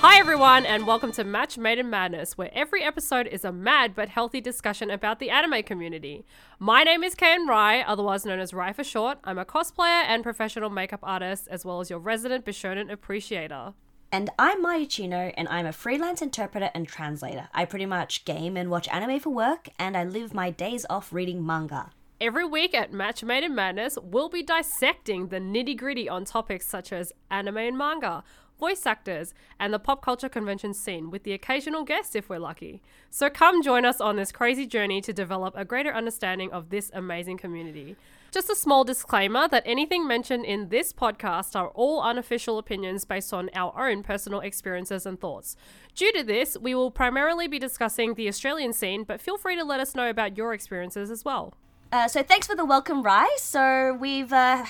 Hi, everyone, and welcome to Match Made in Madness, where every episode is a mad but healthy discussion about the anime community. My name is Ken Rai, otherwise known as Rai for short. I'm a cosplayer and professional makeup artist, as well as your resident Bishonen appreciator. And I'm Maya Chino, and I'm a freelance interpreter and translator. I pretty much game and watch anime for work, and I live my days off reading manga. Every week at Match Made in Madness, we'll be dissecting the nitty gritty on topics such as anime and manga, voice actors, and the pop culture convention scene, with the occasional guest if we're lucky. So come join us on this crazy journey to develop a greater understanding of this amazing community. Just a small disclaimer that anything mentioned in this podcast are all unofficial opinions based on our own personal experiences and thoughts. Due to this, we will primarily be discussing the Australian scene, but feel free to let us know about your experiences as well. Uh, so thanks for the welcome, Rai. So we've uh,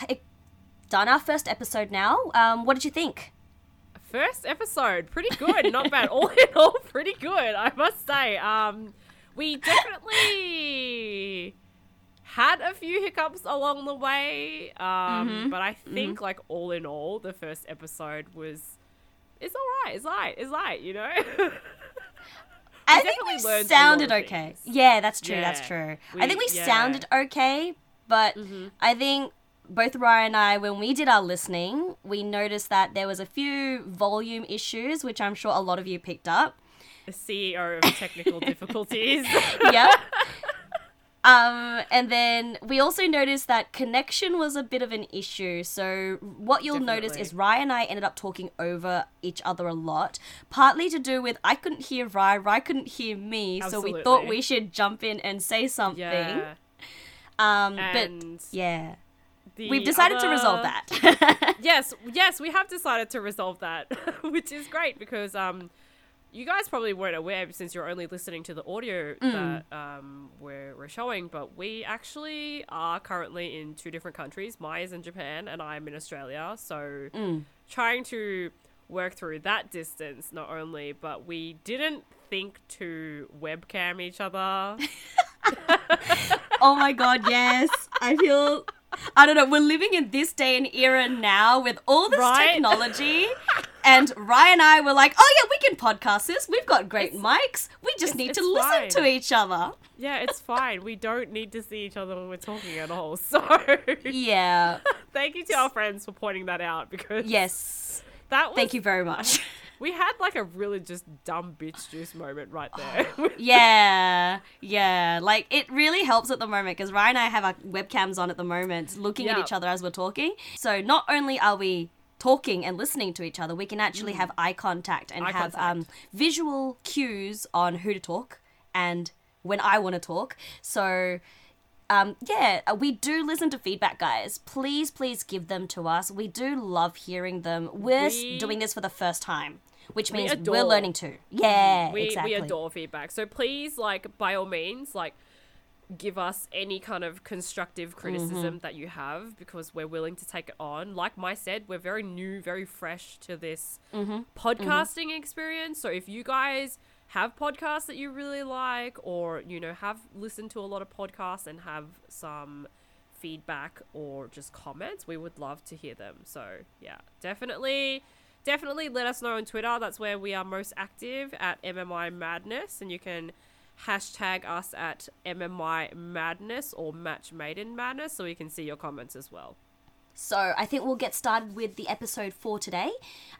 done our first episode now. Um, what did you think? First episode, pretty good, not bad. All in all, pretty good, I must say. Um, we definitely had a few hiccups along the way, um, but I think like all in all, the first episode was it's all right. It's light. It's light. You know. I think definitely we sounded okay. things. Yeah, that's true. That's true. We- I think we yeah. sounded okay, but I think both Ryan and I, when we did our listening, we noticed that there was a few volume issues, which I'm sure a lot of you picked up. the CEO of technical difficulties. yeah. Um, and then we also noticed that connection was a bit of an issue. So what you'll notice is Ryan and I ended up talking over each other a lot, partly to do with I couldn't hear Ryan, Ryan couldn't hear me, so we thought we should jump in and say something. yeah. Um, And but yeah, the we've decided to resolve that. yes, yes, we have decided to resolve that, which is great because um, you guys probably weren't aware since you're only listening to the audio Mm. that um we're, we're showing, but we actually are currently in two different countries. Maya's in Japan and I'm in Australia, so Mm. trying to work through that distance not only, but we didn't think to webcam each other. oh my god, yes. I feel I don't know, we're living in this day and era now with all this Right? technology. And Ryan and I were like, oh yeah, we can podcast this. We've got great It's- mics. We just need to listen fine. to each other. Yeah, it's fine. we don't need to see each other when we're talking at all. So Yeah. thank you to our friends for pointing that out because Yes. that was, Thank you very much. We had like a really just dumb bitch juice moment right there. Yeah, yeah. Like it really helps at the moment because Ryan and I have our webcams on at the moment, looking at each other as we're talking. So not only are we talking and listening to each other, we can actually have eye contact and Mm. Eye have contact. um, visual cues on who to talk and when I want to talk. So. Um, yeah, uh, we do listen to feedback, guys. Please, please give them to us. We do love hearing them. We're We- doing this for the first time, which We means adore- we're learning too. Yeah, we exactly. we adore feedback. So please, like by all means, like give us any kind of constructive criticism Mm-hmm. that you have because we're willing to take it on. Like Mai said, we're very new, very fresh to this Mm-hmm. podcasting experience. So if you guys have podcasts that you really like or you know have listened to a lot of podcasts and have some feedback or just comments, we would love to hear them. So, yeah, definitely definitely let us know on Twitter. That's where we are most active at MMI Madness, and you can hashtag us at MMI Madness or Match Made in Madness so we can see your comments as well. So I think we'll get started with the episode for today.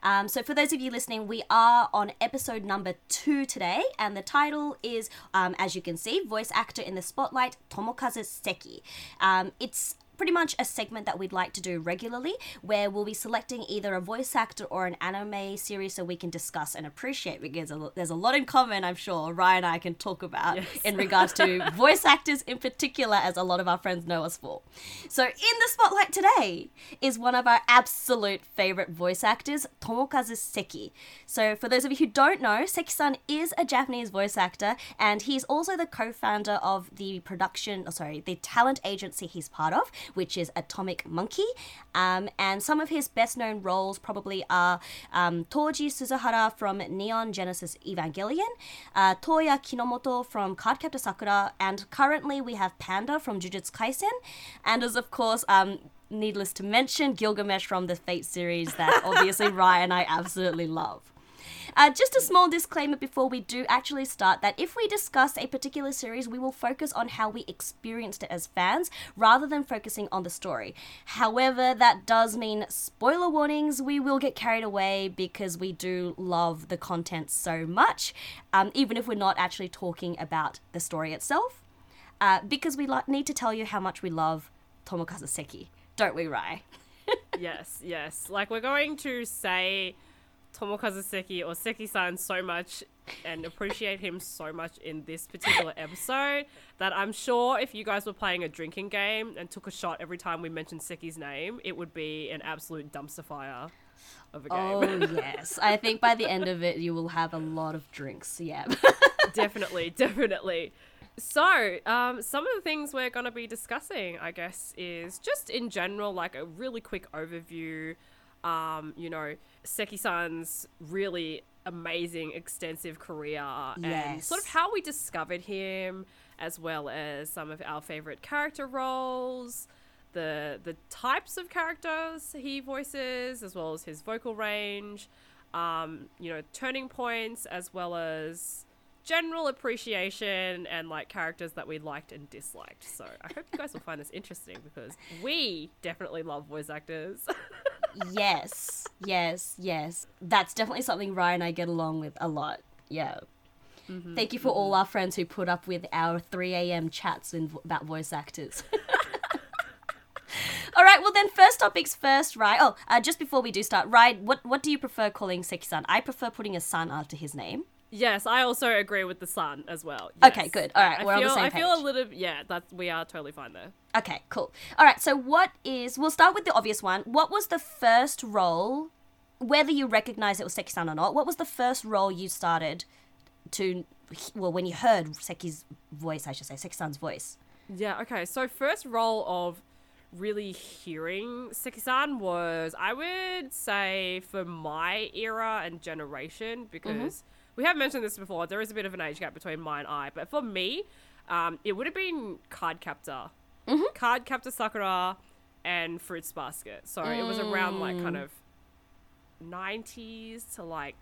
Um, so for those of you listening, we are on episode number two today, and the title is, um, as you can see, voice actor in the spotlight, Tomokazu Seki. Um, it's pretty much a segment that we'd like to do regularly where we'll be selecting either a voice actor or an anime series so we can discuss and appreciate because there's a lot in common i'm sure ryan and i can talk about Yes. in regards to voice actors in particular as a lot of our friends know us for so in the spotlight today is one of our absolute favorite voice actors tomokazu seki so for those of you who don't know seki-san is a japanese voice actor and he's also the co-founder of the production oh, sorry the talent agency he's part of which is atomic monkey. Um, and some of his best known roles probably are um, toji suzuhara from neon genesis evangelion uh, toya kinomoto from cardcaptor sakura and currently we have panda from jujutsu kaisen. And as of course um, needless to mention gilgamesh from the fate series that obviously ryan and i absolutely love Uh, just a small disclaimer before we do actually start that if we discuss a particular series, we will focus on how we experienced it as fans rather than focusing on the story. However, that does mean spoiler warnings. We will get carried away because we do love the content so much, um, even if we're not actually talking about the story itself. Uh, because we lo- need to tell you how much we love Tomokazu Seki, don't we, Rai? yes, yes. Like we're going to say Tomokazu Seki or Seki-san so much and appreciate him so much in this particular episode that I'm sure if you guys were playing a drinking game and took a shot every time we mentioned Seki's name, it would be an absolute dumpster fire of a game. Oh yes, I think by the end of it, you will have a lot of drinks. Yeah. definitely, definitely. So, um, some of the things we're going to be discussing, I guess, is just in general, like a really quick overview. Um, you know, Seki-san's really amazing, extensive career and Yes. sort of how we discovered him, as well as some of our favorite character roles, the the types of characters he voices, as well as his vocal range. Um, you know, turning points, as well as general appreciation and like characters that we liked and disliked. So I hope you guys will find this interesting because we definitely love voice actors. yes, yes, yes. That's definitely something Ryan and I get along with a lot. Yeah. Thank you for all our friends who put up with our 3 a.m. chats in, about voice actors. all right, well then, first topics first, right? Oh, uh, just before we do start, right? What what do you prefer calling Seki-san? I prefer putting a son after his name. Yes, I also agree with the san as well. Okay, good. All right, I we're on the feel, same I feel a little yeah, that's we are totally fine there. Okay, cool. All right, so what is? We'll start with the obvious one. What was the first role, whether you recognize it was Seki-san or not? What was the first role you started to? Well, when you heard Seki's voice, I should say Seki-san's voice. Yeah, okay. So first role of really hearing Seki-san was I would say for my era and generation mm-hmm. because we have mentioned this before. There is a bit of an age gap between Mai and I, but for me, um, it would have been Card Captor, Card Captor Sakura, and Fruits Basket. So it was around like kind of nineties to like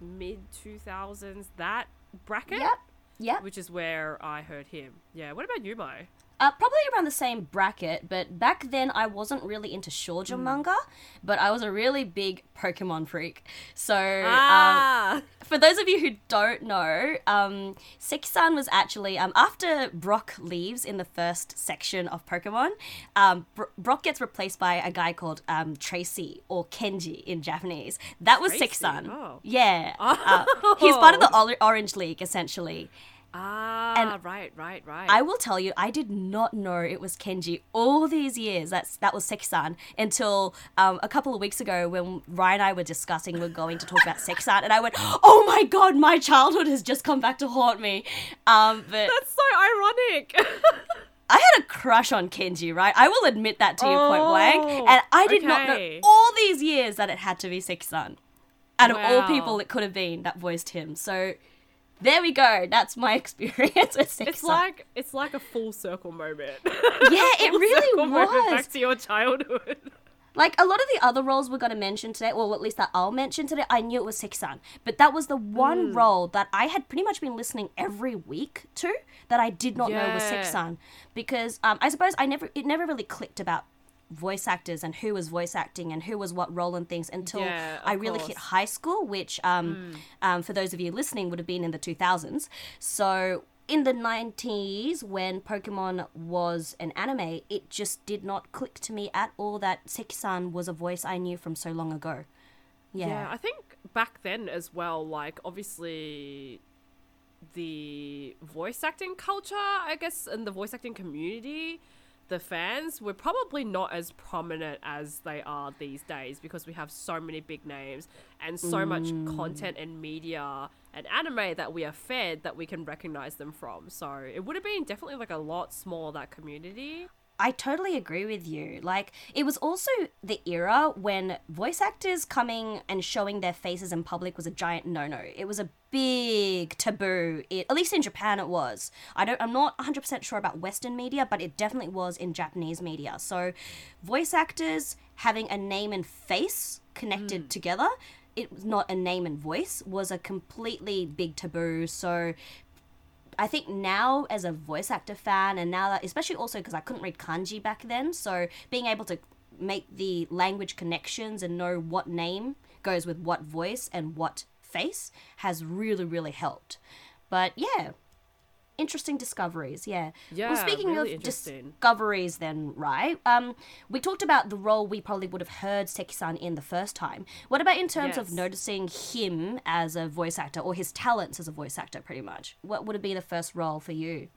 mid two thousands that bracket, Yep. Yep. which is where I heard him. Yeah. What about you, Mai? Uh, probably around the same bracket, but back then I wasn't really into shoujo manga, but I was a really big Pokemon freak. So, um, Ah, for those of you who don't know, um, Seki-san was actually um, after Brock leaves in the first section of Pokemon. Um, Bro- Brock gets replaced by a guy called um, Tracy or Kenji in Japanese. That was Tracy? Seki-san. Oh. Yeah, uh, he's part of the Oh. Orange League essentially. Ah, right, right, right. I will tell you, I did not know it was Kenji all these years. That's that was Seki-san until um, a couple of weeks ago when Ryan and I were discussing we're going to talk about Seki-san, and I went, "Oh my god, my childhood has just come back to haunt me." Um, but That's so ironic. I had a crush on Kenji, right? I will admit that to you point blank, Oh, and I did not know all these years that it had to be Seki-san. Out of all people, it could have been that voiced him. So. There we go. That's my experience with Seki-san. it's like it's like a full circle moment. yeah, it really was. Back to your childhood. Like a lot of the other roles we're going to mention today, well, at least that I'll mention today, I knew it was Seki-san. But that was the one Mm. role that I had pretty much been listening every week to that I did not know was Yeah. Seki-san. Because um, I suppose I never, it never really clicked about voice actors and who was voice acting and who was what role and things until Yeah, I really hit course. Mm. high school, which um, um, for those of you listening would have been in the 2000s. So in the 90s, when Pokemon was an anime, it just did not click to me at all that Seki-san was a voice I knew from so long ago. Yeah. Yeah, I think back then as well, like obviously the voice acting culture, I guess, and the voice acting community, the fans were probably not as prominent as they are these days because we have so many big names and so much mm. content and media and anime that we are fed that we can recognize them from. So it would have been definitely like a lot smaller that community. I totally agree with you. Like, it was also the era when voice actors coming and showing their faces in public was a giant no-no. It was a big taboo. It, at least in Japan, it was. I don't. I'm not 100 percent sure about Western media, but it definitely was in Japanese media. So, voice actors having a name and face connected mm. together it was not a name and voice was a completely big taboo. So I think now as a voice actor fan, and now that especially also because I couldn't read kanji back then, so being able to make the language connections and know what name goes with what voice and what face has really really helped. But yeah, interesting discoveries. Yeah. Yeah, Well, speaking really of discoveries, then right? Um, we talked about the role we probably would have heard Seki-san in the first time. What about in terms of noticing him as a voice actor or his talents as a voice actor? Pretty much. What would have been the first role for you?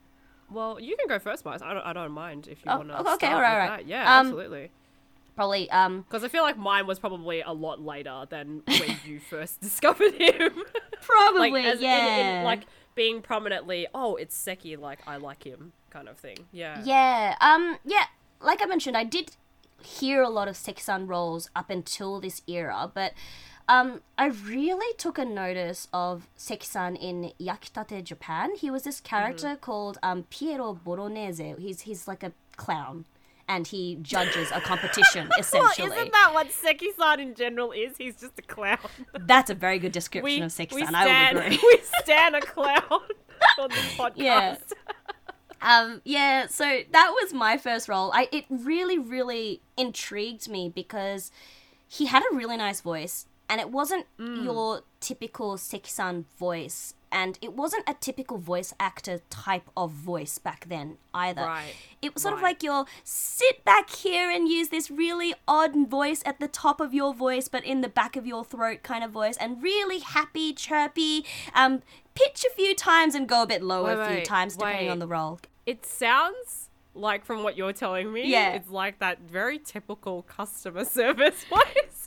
Well, you can go first, Miles. I don't, I don't mind if you Oh, want to. okay, start alright, with alright. that. Yeah, Um, absolutely. Probably. Um, Because I feel like mine was probably a lot later than when you first discovered him. probably. like, as in- yeah. in, like being prominently, oh, it's Seki, like I like him, kind of thing. Yeah. Yeah. Um. Yeah. Like I mentioned, I did hear a lot of Seki-san roles up until this era, but um, I really took a notice of Seki-san in Yakitate Japan. He was this character called um, Piero Bolognese. He's he's like a clown, and he judges a competition essentially. Well, isn't that what Seki-san in general is? He's just a clown. That's a very good description we, of Seki-san. I will agree. we stand a clown on this podcast. Yeah. Um, yeah, so that was my first role. I it really, really intrigued me because he had a really nice voice, and it wasn't Mm. your typical Seki-san voice, and it wasn't a typical voice actor type of voice back then either. Right, It was sort of right. like your sit back here and use this really odd voice at the top of your voice, but in the back of your throat kind of voice, and really happy, chirpy. Um, pitch a few times and go a bit lower Wait, a few wait, times depending wait. on the role. It sounds like from what you're telling me, Yeah. it's like that very typical customer service voice.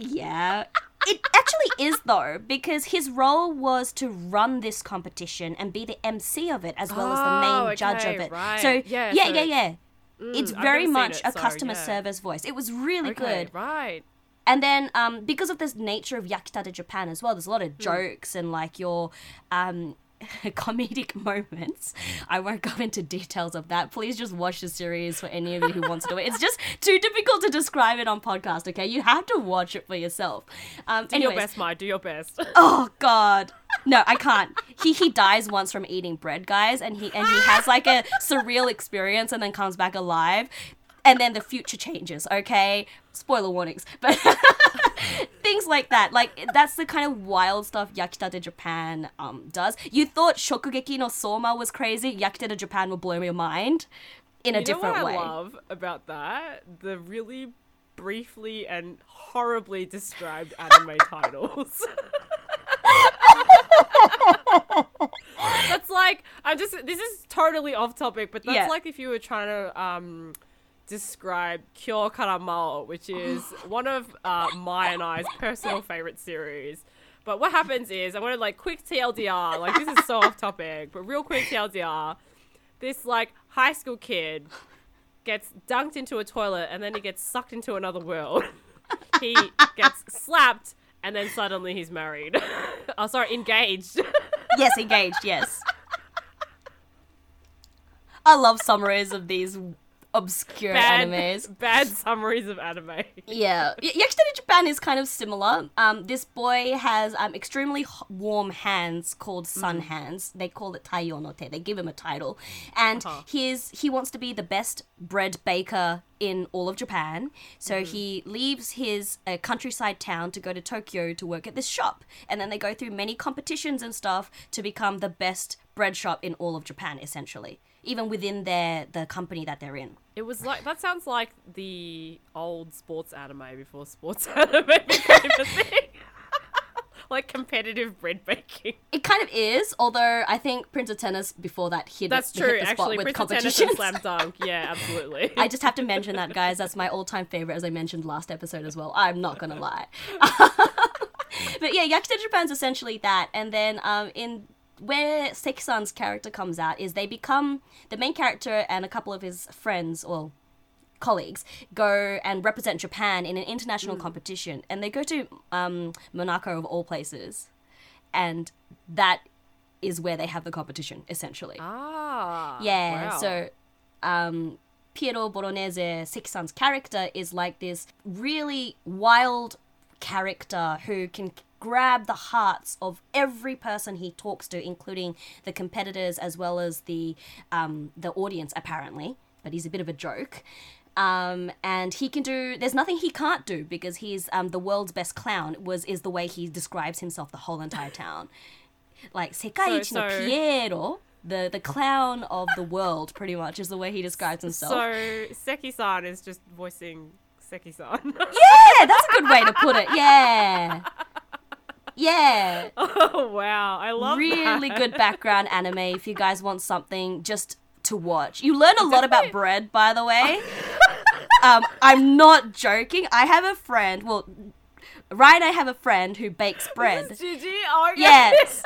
Yeah. It actually is though, because his role was to run this competition and be the MC of it as well as the Oh, main judge of it. right. So Yeah, yeah, so- yeah, yeah. it's very much it, a so, customer yeah. service voice. It was really Okay, good. right. And then um, because of this nature of Yakitate Japan as well, there's a lot Hmm. of jokes and like your um, comedic moments. I won't go into details of that. Please just watch the series for any of you who wants to do it. It's just too difficult to describe it on podcast. Okay, you have to watch it for yourself. Um, Do anyways, your best, Mai. Do your best. Oh God. No, I can't. He he dies once from eating bread, guys, and he and he has like a surreal experience and then comes back alive. And then the future changes, okay? Spoiler warnings. But things like that. Like that's the kind of wild stuff Yakitate Japan um does. You thought Shokugeki no Soma was crazy, Yakitate Japan will blow your mind in a you different know what way. I love about that? The really briefly and horribly described anime titles. that's like I'm just this is totally off topic, but that's Yeah. like if you were trying to um describe Kyo Kara Maoh, which is one of uh, my and I's personal favorite series. But what happens is I want to like quick TLDR, like this is so off topic, but real quick TLDR. This like high school kid gets dunked into a toilet and then he gets sucked into another world. he gets slapped and then suddenly he's married. oh, sorry, engaged. yes, engaged, yes. I love summaries of these obscure bad, animes. bad summaries of anime. Yeah, Y- Yakitate Japan is kind of similar. Um, this boy has um extremely warm hands called sun hands. They call it Taiyo no Te. They give him a title, and Uh-huh. his he wants to be the best bread baker in all of Japan. So he leaves his uh, countryside town to go to Tokyo to work at this shop, and then they go through many competitions and stuff to become the best bread shop in all of Japan, essentially, even within their the company that they're in. It was like that sounds like the old sports anime before sports anime became a thing. like competitive bread baking. It kind of is, although I think Prince of Tennis before that hit, That's it, true, hit the spot actually. with Prince of Tennis and. Slam Dunk. Yeah, absolutely. I just have to mention that, guys. That's my all-time favorite, as I mentioned last episode as well. I'm not gonna lie. but yeah, Yakitate Japan's essentially that, and then um, in where Seki-san's character comes out is they become the main character and a couple of his friends or colleagues go and represent Japan in an international competition, and they go to um, Monaco of all places, and that is where they have the competition essentially. ah. Yeah, wow. so um, Piero Bolognese, Seki-san's character, is like this really wild character who can grab the hearts of every person he talks to, including the competitors as well as the um, the audience, apparently. But he's a bit of a joke. Um, and he can do. There's nothing he can't do because he's um, the world's best clown. Was is the way he describes himself the whole entire town, like Sekaiichi no so- Piero, the the clown of the world, pretty much is the way he describes himself. So Seki-san is just voicing Seki-san. yeah, that's a good way to put it. Yeah, yeah. oh wow, I love really that. good background anime if you guys want something just to watch. You learn a lot about bread, by the way. um, I'm not joking. I have a friend. Well, right, I have a friend who bakes bread. Gigi, oh Yes,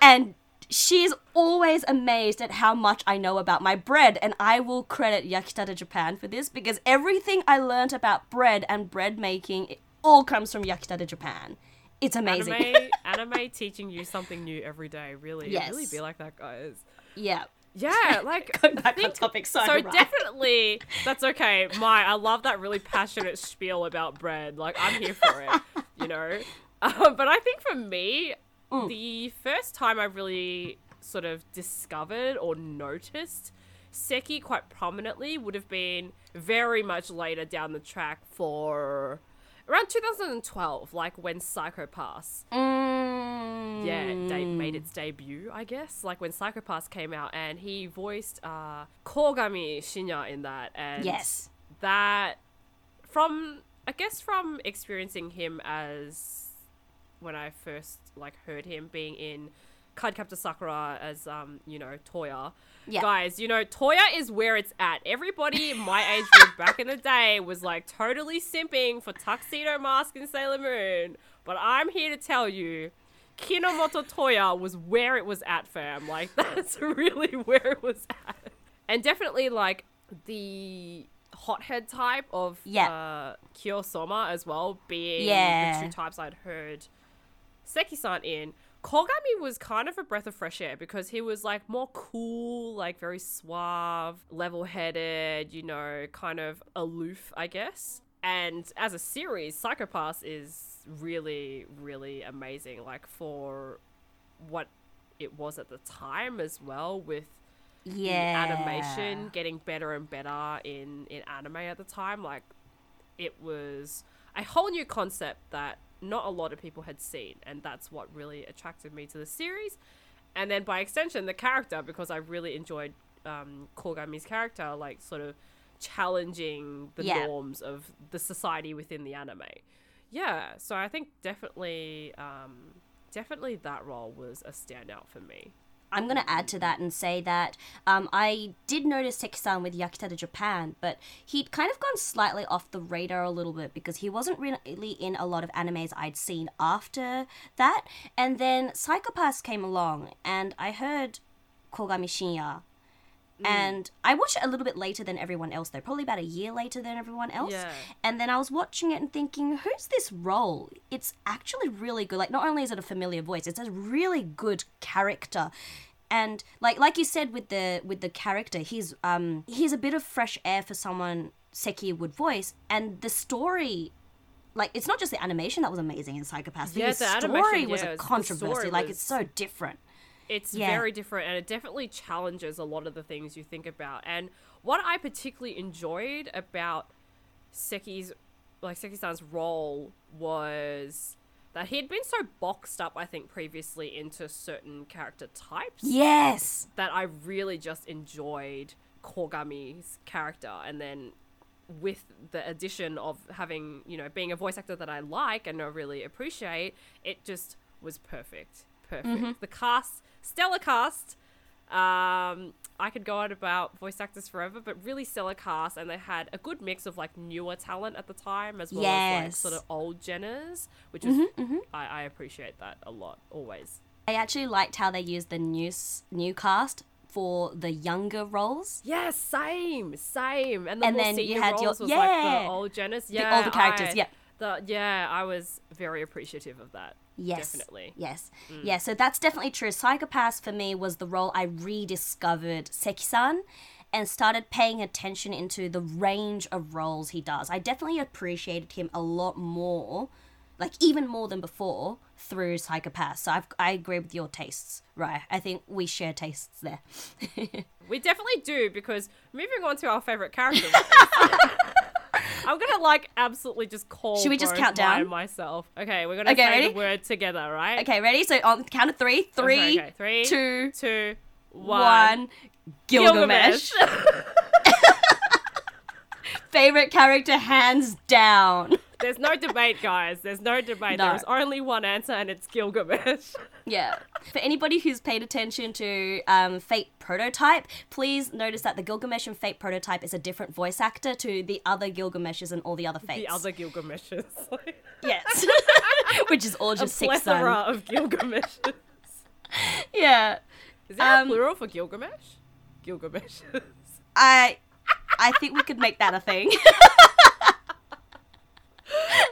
and she's always amazed at how much I know about my bread, and I will credit Yakitate Japan for this because everything I learned about bread and bread making it all comes from Yakitate Japan. It's amazing. Anime, anime teaching you something new every day. Really, it really be like that, guys. yeah. Yeah, like Going back think- on topic, sorry, so right. definitely that's okay. My, I love that really passionate spiel about bread. Like I'm here for it, you know. Um, but I think for me, Mm. the first time I really sort of discovered or noticed Seki quite prominently would have been very much later down the track for around 2012, like when Psycho Pass Mm. yeah, de- made its debut, I guess. Like when Psycho Pass came out, and he voiced uh, Kogami Shinya in that, and Yes. that from I guess from experiencing him as when I first like heard him being in Cardcaptor Sakura as um you know Toya. Yeah. Guys, you know Toya is where it's at. Everybody my age group back in the day was like totally simping for Tuxedo Mask and Sailor Moon, but I'm here to tell you. Kinomoto Toya was where it was at, fam. Like, that's really where it was at. And definitely, like, the hothead type of Yeah. uh, Kyo Sohma as well, being Yeah. the two types I'd heard Seki-san in. Kogami was kind of a breath of fresh air because he was like more cool, like very suave, level headed, you know, kind of aloof, I guess. And as a series, Psycho Pass is really, really amazing. Like for what it was at the time as well, with Yeah. the animation getting better and better in in anime at the time like it was a whole new concept that not a lot of people had seen and that's what really attracted me to the series. And then by extension the character because i really enjoyed um, kogami's character like sort of challenging the Yeah. norms of the society within the anime. Yeah so i think definitely um, definitely that role was a standout for me I'm going to add to that and say that um, I did notice Seki-san with Yakitate Japan, but he'd kind of gone slightly off the radar a little bit because he wasn't really in a lot of animes I'd seen after that. And then Psycho Pass came along, and I heard Kogami Shinya. And I watched it a little bit later than everyone else, though, probably about a year later than everyone else. Yeah. And then I was watching it and thinking, who's this role? It's actually really good. Like, not only is it a familiar voice, it's a really good character. And like like you said with the with the character, he's um he's a bit of fresh air for someone Seki would voice, and the story. Like it's not just the animation that was amazing in Psycho Pass. Yeah, the the story was a controversy. story like it's so different. It's Yeah. very different and it definitely challenges a lot of the things you think about. And what i particularly enjoyed about seki's like seki-san's role was that he had been so boxed up i think previously into certain character types Yes. that i really just enjoyed kogami's character. And then with the addition of having you know being a voice actor that i like and I really appreciate it just was perfect. Perfect. Mm-hmm. The cast stellar cast um i could go on about voice actors forever but really stellar cast and they had a good mix of like newer talent at the time as well as like sort of old jenners which is I, I appreciate that a lot always I actually liked how they used the new new cast for the younger roles. Yeah, same, same. And the And then you had your- yeah. like the old Janice. Yeah, older characters, I- yeah. The yeah, I was very appreciative of that. Yes. definitely. Yes. Mm. Yeah, so that's definitely true. Psycho Pass for me was the role I rediscovered Seki-san and started paying attention into the range of roles he does. I definitely appreciated him a lot more like even more than before through Psycho Pass. So I've, I agree with your tastes, right? I think we share tastes there. We definitely do because moving on to our favorite character. I'm gonna like absolutely just call. Should we just count down? myself? Okay, we're gonna Okay, say ready? the word together, right? okay, ready? So on the count of three, three, Okay, okay. Three, two, two, one. one. Gilgamesh. Favorite character, hands down. There's no debate, guys. There's no debate. No. There's only one answer, and it's Gilgamesh. Yeah. For anybody who's paid attention to um, Fate Prototype, please notice that the Gilgamesh and Fate Prototype is a different voice actor to the other Gilgameshes and all the other Fates. the other Gilgameshes. Yes. Which is all a just six plethora of Gilgameshes. Yeah. Is there Um, a plural for Gilgamesh? Gilgameshes. I I think we could make that a thing.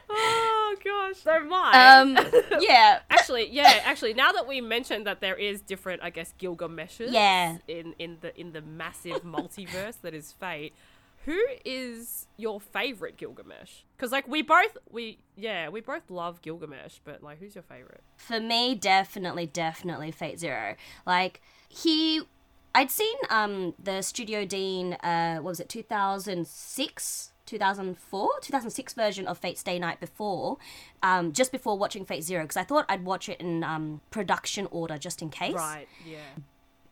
oh gosh. So mine. Um yeah. actually, yeah, actually, now that we mentioned that there is different, I guess, Gilgameshes Yeah. in in the in the massive multiverse that is Fate, who is your favorite Gilgamesh? Because like we both we yeah we both love Gilgamesh, but like who's your favorite? For me, definitely, definitely Fate Zero. Like he I'd seen um the Studio Dean uh what was it, two thousand six? 2004 2006 version of Fate Stay Night before um just before watching Fate Zero because I thought I'd watch it in um production order just in case Right, yeah.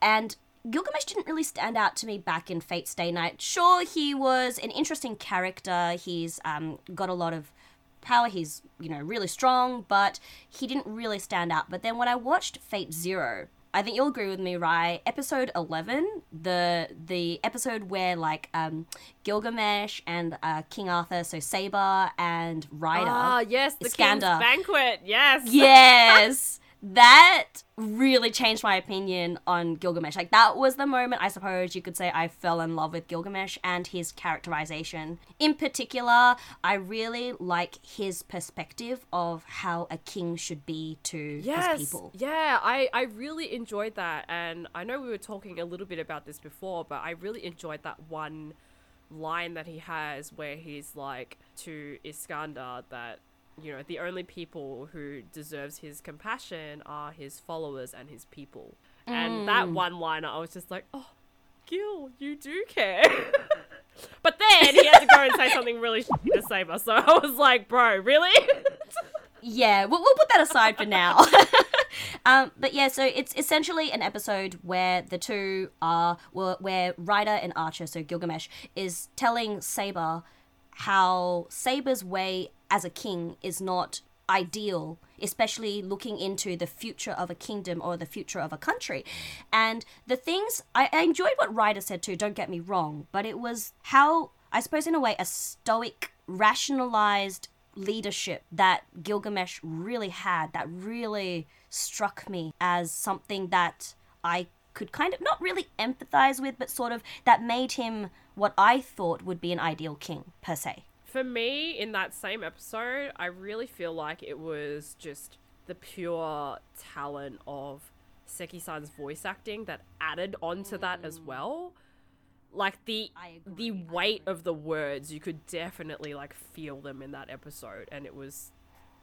And Gilgamesh didn't really stand out to me back in Fate Stay Night. Sure, he was an interesting character. He's um, got a lot of power. He's, you know, really strong, but he didn't really stand out. But then when I watched Fate Zero, I think you'll agree with me, right? Episode eleven, the the episode where like um, Gilgamesh and uh, King Arthur, so Saber and Rider. Ah, yes, the King's Banquet. Yes. Yes. That really changed my opinion on Gilgamesh. Like that was the moment I suppose you could say I fell in love with Gilgamesh and his characterization. In particular, I really like his perspective of how a king should be to Yes. his people. Yeah, I, I really enjoyed that. And I know we were talking a little bit about this before, but I really enjoyed that one line that he has where he's like to Iskandar that, you know, the only people who deserves his compassion are his followers and his people. And that one liner, I was just like, oh, Gil, you do care. but then he had to go and say something really to save us. So I was like, bro, really? Yeah, we'll, we'll put that aside for now. um, but yeah, so it's essentially an episode where the two are, where, where Rider and Archer, so Gilgamesh, is telling Saber how Saber's way as a king is not ideal, especially looking into the future of a kingdom or the future of a country. And the things, I, I enjoyed what Rider said too, don't get me wrong, but it was how, I suppose, in a way, a stoic, rationalized leadership that Gilgamesh really had that really struck me as something that I could kind of not really empathize with, but sort of that made him what I thought would be an ideal king, per se. For me, in that same episode, I really feel like it was just the pure talent of Seki-san's voice acting that added onto that as well. Like the the weight of the words, you could definitely like feel them in that episode, and it was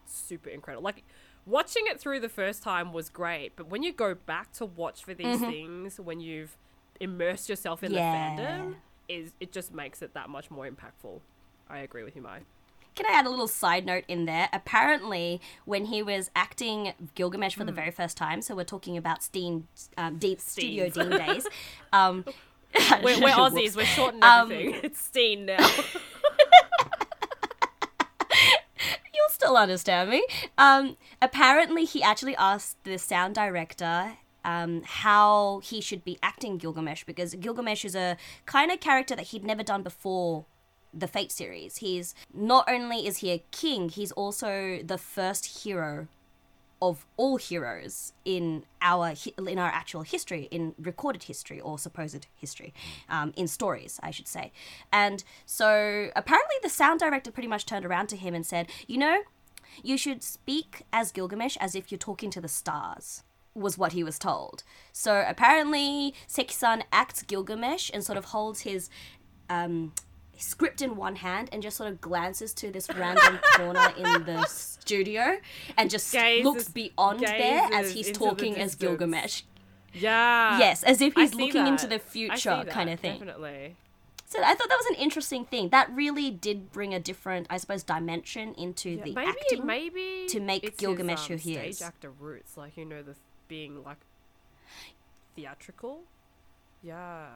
super incredible. Like watching it through the first time was great, but when you go back to watch for these things, when you've immersed yourself in Yeah. the fandom, is it just makes it that much more impactful. I agree with you, Mai. Can I add a little side note in there? Apparently, when he was acting Gilgamesh for the very first time, so we're talking about Steen, um, Dean, Studio Dean days. Um, We're, we're. Aussies. We're shortening Um, everything. it's Steen now. You'll still understand me. Um, apparently, he actually asked the sound director um, how he should be acting Gilgamesh because Gilgamesh is a kind of character that he'd never done before the Fate series. He's not only is he a king, he's also the first hero of all heroes in our in our actual history, in recorded history or supposed history, um, in stories, I should say. And so apparently, the sound director pretty much turned around to him and said, "You know, you should speak as Gilgamesh as if you're talking to the stars." Was what he was told. So apparently, Seki-san acts Gilgamesh and sort of holds his um, script in one hand and just sort of glances to this random corner in the studio and just Gazes- looks beyond there as he's talking as. Gilgamesh. Yeah. Yes, as if he's looking into the future that, kind of thing. Definitely. So I thought that was an interesting thing. That really did bring a different, I suppose, dimension into Yeah, the maybe acting. maybe to make Gilgamesh his, who he um, is. Stage actor roots, like you know, the being like theatrical. Yeah.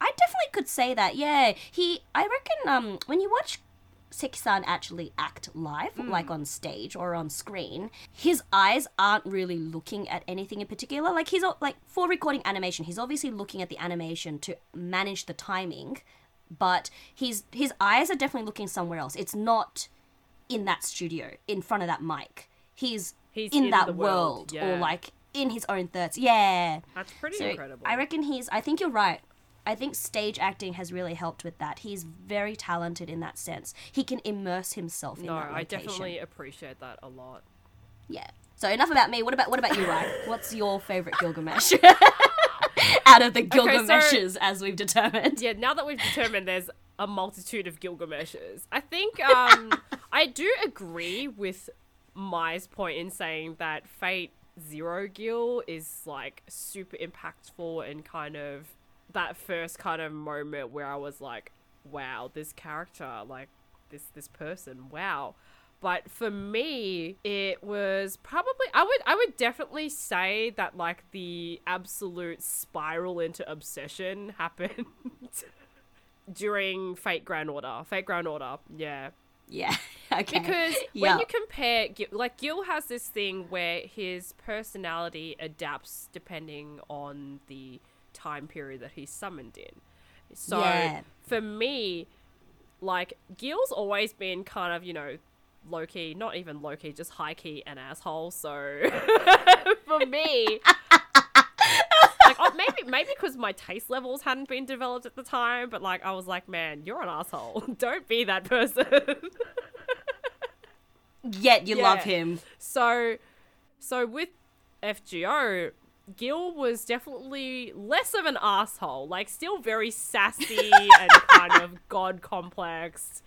I definitely could say that. Yeah, he. I reckon. Um, when you watch Seki-san actually act live, Hmm. like on stage or on screen, his eyes aren't really looking at anything in particular. Like he's like for recording animation, he's obviously looking at the animation to manage the timing, but his his eyes are definitely looking somewhere else. It's not in that studio in front of that mic. He's, He's in, in that world, world, or like in his own thoughts. Yeah. That's pretty So incredible. I reckon he's. I think you're right. I think stage acting has really helped with that. He's very talented in that sense. He can immerse himself in no, that I definitely appreciate that a lot. Yeah. So enough about me. What about what about you, Ryan? What's your favorite Gilgamesh? Out of the so- as we've determined. Yeah, now that we've determined there's a multitude of Gilgameshes, I think um, I do agree with Mai's point in saying that Fate Zero Gil is like super impactful and kind of that first kind of moment where I was like, wow, this character, like this this person, wow. But for me, it was probably I would I would definitely say that like the absolute spiral into obsession happened during Fate Grand Order. Fate Grand Order, yeah. Yeah. Okay. Because Yeah. when you compare, Gil, like Gil has this thing where his personality adapts depending on the time period that he's summoned in. So Yeah. for me, like Gil's always been kind of you know low key, not even low key, just high key an asshole. So for me. like oh, maybe maybe because my taste levels hadn't been developed at the time, but like I was like, man, you're an asshole. Don't be that person. Yet you love him. So, so with FGO, Gil was definitely less of an asshole. Like, still very sassy and kind of god complex.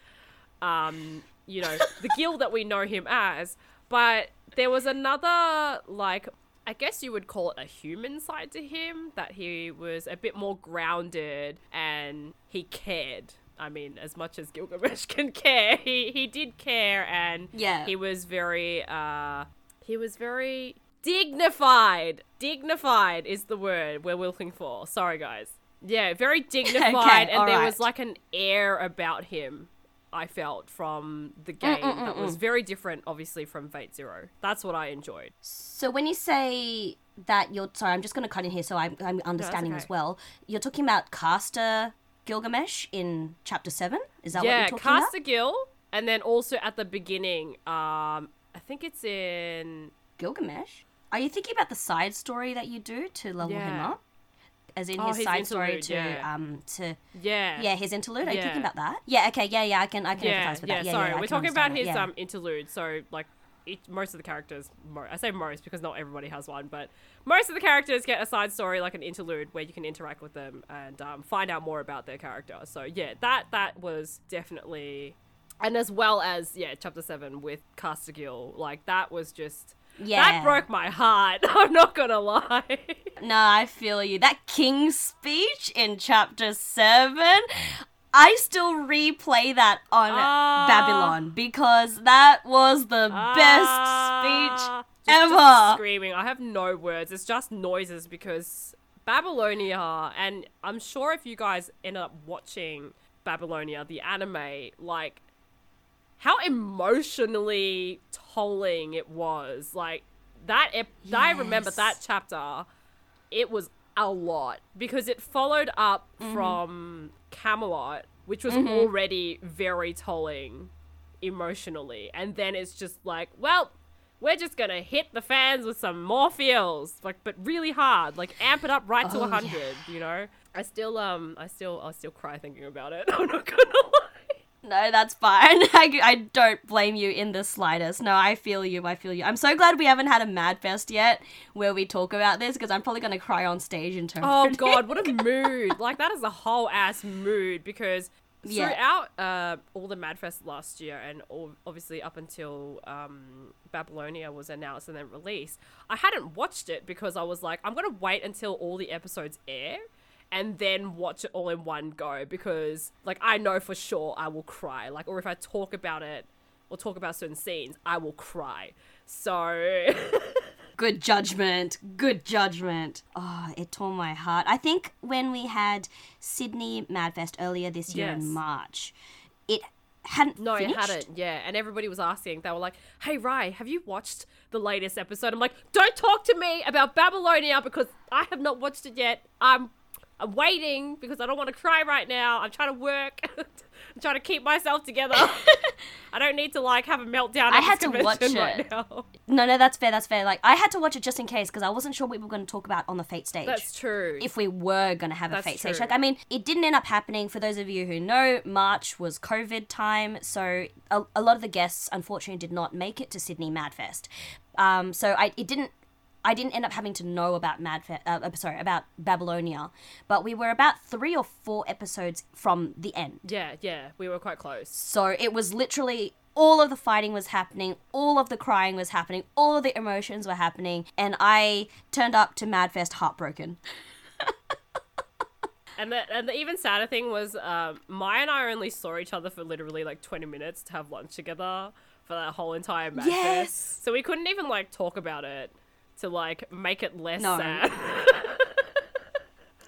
Um, you know, the Gil that we know him as. But there was another, like, I guess you would call it a human side to him, that he was a bit more grounded and he cared. I mean, as much as Gilgamesh can care, he, he did care and Yeah. he was very uh he was very dignified. Dignified is the word we're looking for. Sorry guys. Yeah, very dignified and there was like an air about him I felt from the mm, mm, game mm, that was very different obviously from Fate Zero. That's what I enjoyed. So when you say that you're sorry, I'm just going to cut in here so I'm, I'm understanding okay. as well. You're talking about caster Gilgamesh in chapter seven. Is that what yeah, you're talking about? Caster Gil and then also at the beginning um I think it's in Gilgamesh. Are you thinking about the side story that you do to level him up? As in Oh, his his side story to yeah. um to yeah. yeah his interlude. Are you thinking about that? Yeah. Okay. Yeah. Yeah. I can I can yeah, empathize with yeah, that. Yeah. sorry, yeah, we're talking about his yeah. um interlude. So like, each, most of the characters, I say most because not everybody has one, but most of the characters get a side story like an interlude where you can interact with them and um, find out more about their character. So yeah, that that was definitely, and as well as yeah, chapter seven with Caster Gil, like that was just. Yeah. That broke my heart. I'm not gonna lie. No, I feel you. That king's speech in chapter seven. I still replay that on Ah. Babylon because that was the best Ah, speech just- just ever. screaming. I have no words. It's just noises because Babylonia, and I'm sure if you guys end up watching Babylonia, the anime, like how emotionally tolling it was. Like that. Ep- I remember that chapter. It was a lot because it followed up Mm-hmm. from Camelot, which was already very tolling emotionally, and then it's just like, well, we're just gonna hit the fans with some more feels, like, but really hard, like amp it up right to Oh, a hundred. You know, I still, um, I still, I still cry thinking about it. I'm not gonna lie. No, that's fine. I, I don't blame you in the slightest. No, I feel you. I feel you. I'm so glad we haven't had a Mad Fest yet where we talk about this because I'm probably going to cry on stage in terms Oh god, what a mood! Like that is a whole ass mood because Yeah. Throughout uh, all the Madfest last year, and all, obviously up until um, Babylonia was announced and then released, I hadn't watched it because I was like, I'm gonna wait until all the episodes air and then watch it all in one go because, like, I know for sure I will cry. Like, or if I talk about it or talk about certain scenes, I will cry. So. Good judgment. Good judgment. Oh, it tore my heart. I think when we had Sydney Madfest earlier this year Yes. in March, it hadn't No, finished. it hadn't. Yeah, and everybody was asking. They were like, "Hey, Rai, have you watched the latest episode?" I'm like, "Don't talk to me about Babylonia because I have not watched it yet. I'm, I'm waiting because I don't want to cry right now. I'm trying to work. I'm trying to keep myself together. I don't need to like have a meltdown. I had to watch right it. now. No, no, that's fair. That's fair. Like I had to watch it just in case because I wasn't sure what we were going to talk about on the Fate stage. That's true. if we were going to have a That's fate stage. Like, I mean, it didn't end up happening. For those of you who know, March was COVID time, so a, a lot of the guests unfortunately did not make it to Sydney Madfest. Um, so I it didn't. I didn't end up having to know about Madfest. Uh, uh, sorry, about Babylonia, but we were about three or four episodes from the end. yeah, yeah, we were quite close. So it was literally all of the fighting was happening, all of the crying was happening, all of the emotions were happening, and I turned up to Madfest heartbroken. And the, and the even sadder thing was, um, Maya and I only saw each other for literally like 20 minutes to have lunch together for that whole entire match. Yes. So we couldn't even like talk about it to like make it less No. sad.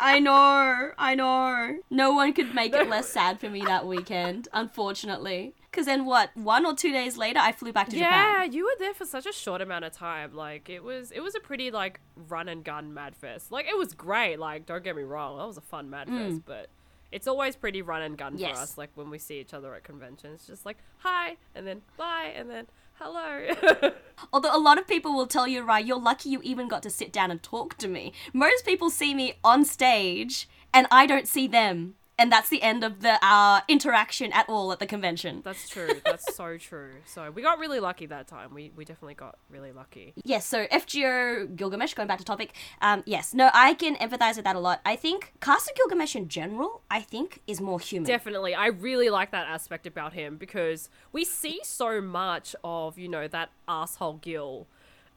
I know, I know. No one could make it less sad for me that weekend, unfortunately. Because then, what? One or two days later, I flew back to yeah, Japan. Yeah, you were there for such a short amount of time. Like it was, it was a pretty like run and gun madfest. Like it was great. Like don't get me wrong, that was a fun mad fest, but. It's always pretty run and gun Mm. Yes. for us, like when we see each other at conventions. Just like, hi, and then bye, and then hello. Although a lot of people will tell you, right, you're lucky you even got to sit down and talk to me. Most people see me on stage, and I don't see them. And that's the end of the our interaction at all at the convention. That's true. That's so true. So we got really lucky that time. We we definitely got really lucky. Yes, so FGO Gilgamesh, going back to topic, um, yes, no, I can empathize with that a lot. I think Caster Gilgamesh in general, I think, is more human. Definitely, I really like that aspect about him because we see so much of you know that asshole Gil.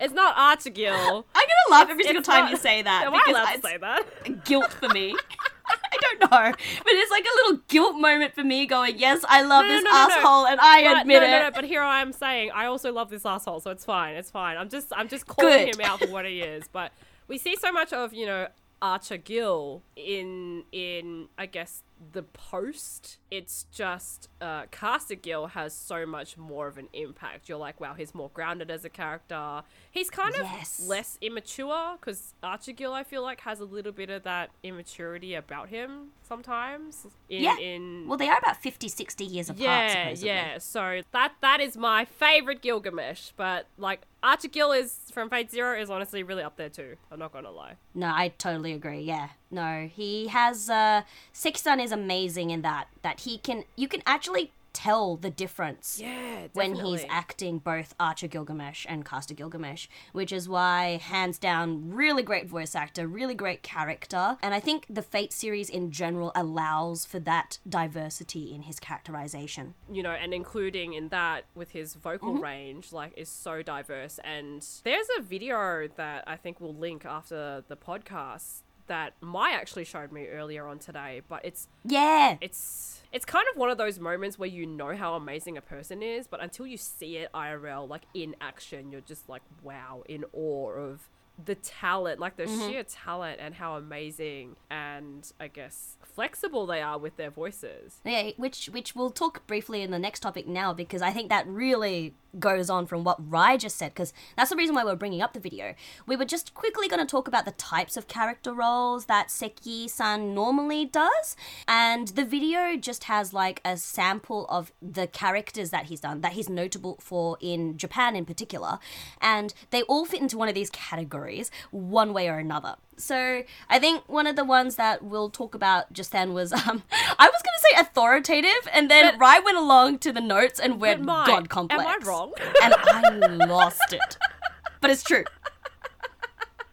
it's not Archer Gil. I'm gonna laugh every single time not- you say that. Am I allowed to say that? guilt for me. I don't know, but it's like a little guilt moment for me. Going, yes, I love No, this no, no, asshole, and I But, admit no, it. no, no, but here I am saying I also love this asshole, so it's fine. It's fine. I'm just I'm just calling Good. him out for what he is. But we see so much of you know Archer Gil in in I guess the post. It's just uh, Caster Gil has so much more of an impact. You're like, wow, he's more grounded as a character. He's kind of Yes. less immature because Archer Gil I feel like has a little bit of that immaturity about him sometimes. In, Yeah. In Well, they are about 50, 60 years apart. yeah, supposedly. yeah. So that that is my favorite Gilgamesh, but like Archer Gil is from Fate Zero is honestly really up there too. I'm not gonna lie. No, I totally agree. Yeah, no, he has. uh Seki-san is amazing in that that he can. You can actually tell the difference. Yeah, when he's acting both Archer Gilgamesh and Caster Gilgamesh, which is why, hands down, really great voice actor, really great character. And I think the Fate series in general allows for that diversity in his characterization. you know, and including in that with his vocal Mm-hmm. range, like is so diverse. And there's a video that I think we'll link after the podcast that Mai actually showed me earlier on today, but it's Yeah, it's it's kind of one of those moments where you know how amazing a person is, but until you see it IRL, like in action, you're just like, wow, in awe of the talent, like the Mm-hmm. sheer talent and how amazing and I guess flexible they are with their voices. Yeah, which which we'll talk briefly in the next topic now because I think that really goes on from what Rai just said because that's the reason why we're bringing up the video. We were just quickly going to talk about the types of character roles that Seki-san normally does, and the video just has like a sample of the characters that he's done that he's notable for in Japan in particular, and they all fit into one of these categories one way or another. So I think one of the ones that we'll talk about just then was um I was gonna say authoritative and then Rai went along to the notes and went But Mai, God complex. Am I wrong? And I lost it. But it's true.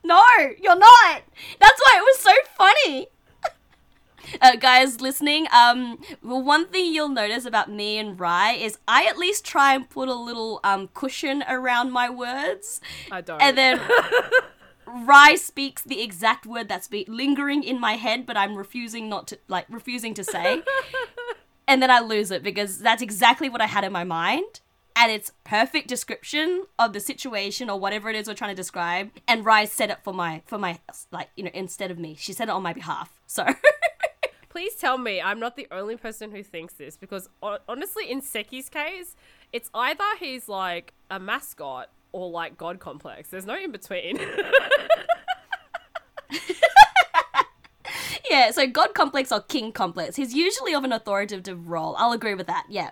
No, you're not. That's why it was so funny. Uh, guys listening, um, well, one thing you'll notice about me and Rai is I at least try and put a little um cushion around my words, I don't. and then Rai speaks the exact word that's be lingering in my head, but I'm refusing not to like refusing to say, and then I lose it because that's exactly what I had in my mind. And it's perfect description of the situation or whatever it is we're trying to describe. And Rai said it for my for my like you know instead of me. She said it on my behalf. So Please tell me I'm not the only person who thinks this because honestly, in Seki's case, it's either he's like a mascot or like God complex. There's no in between. yeah, so god complex or king complex. He's usually of an authoritative role. I'll agree with that. Yeah.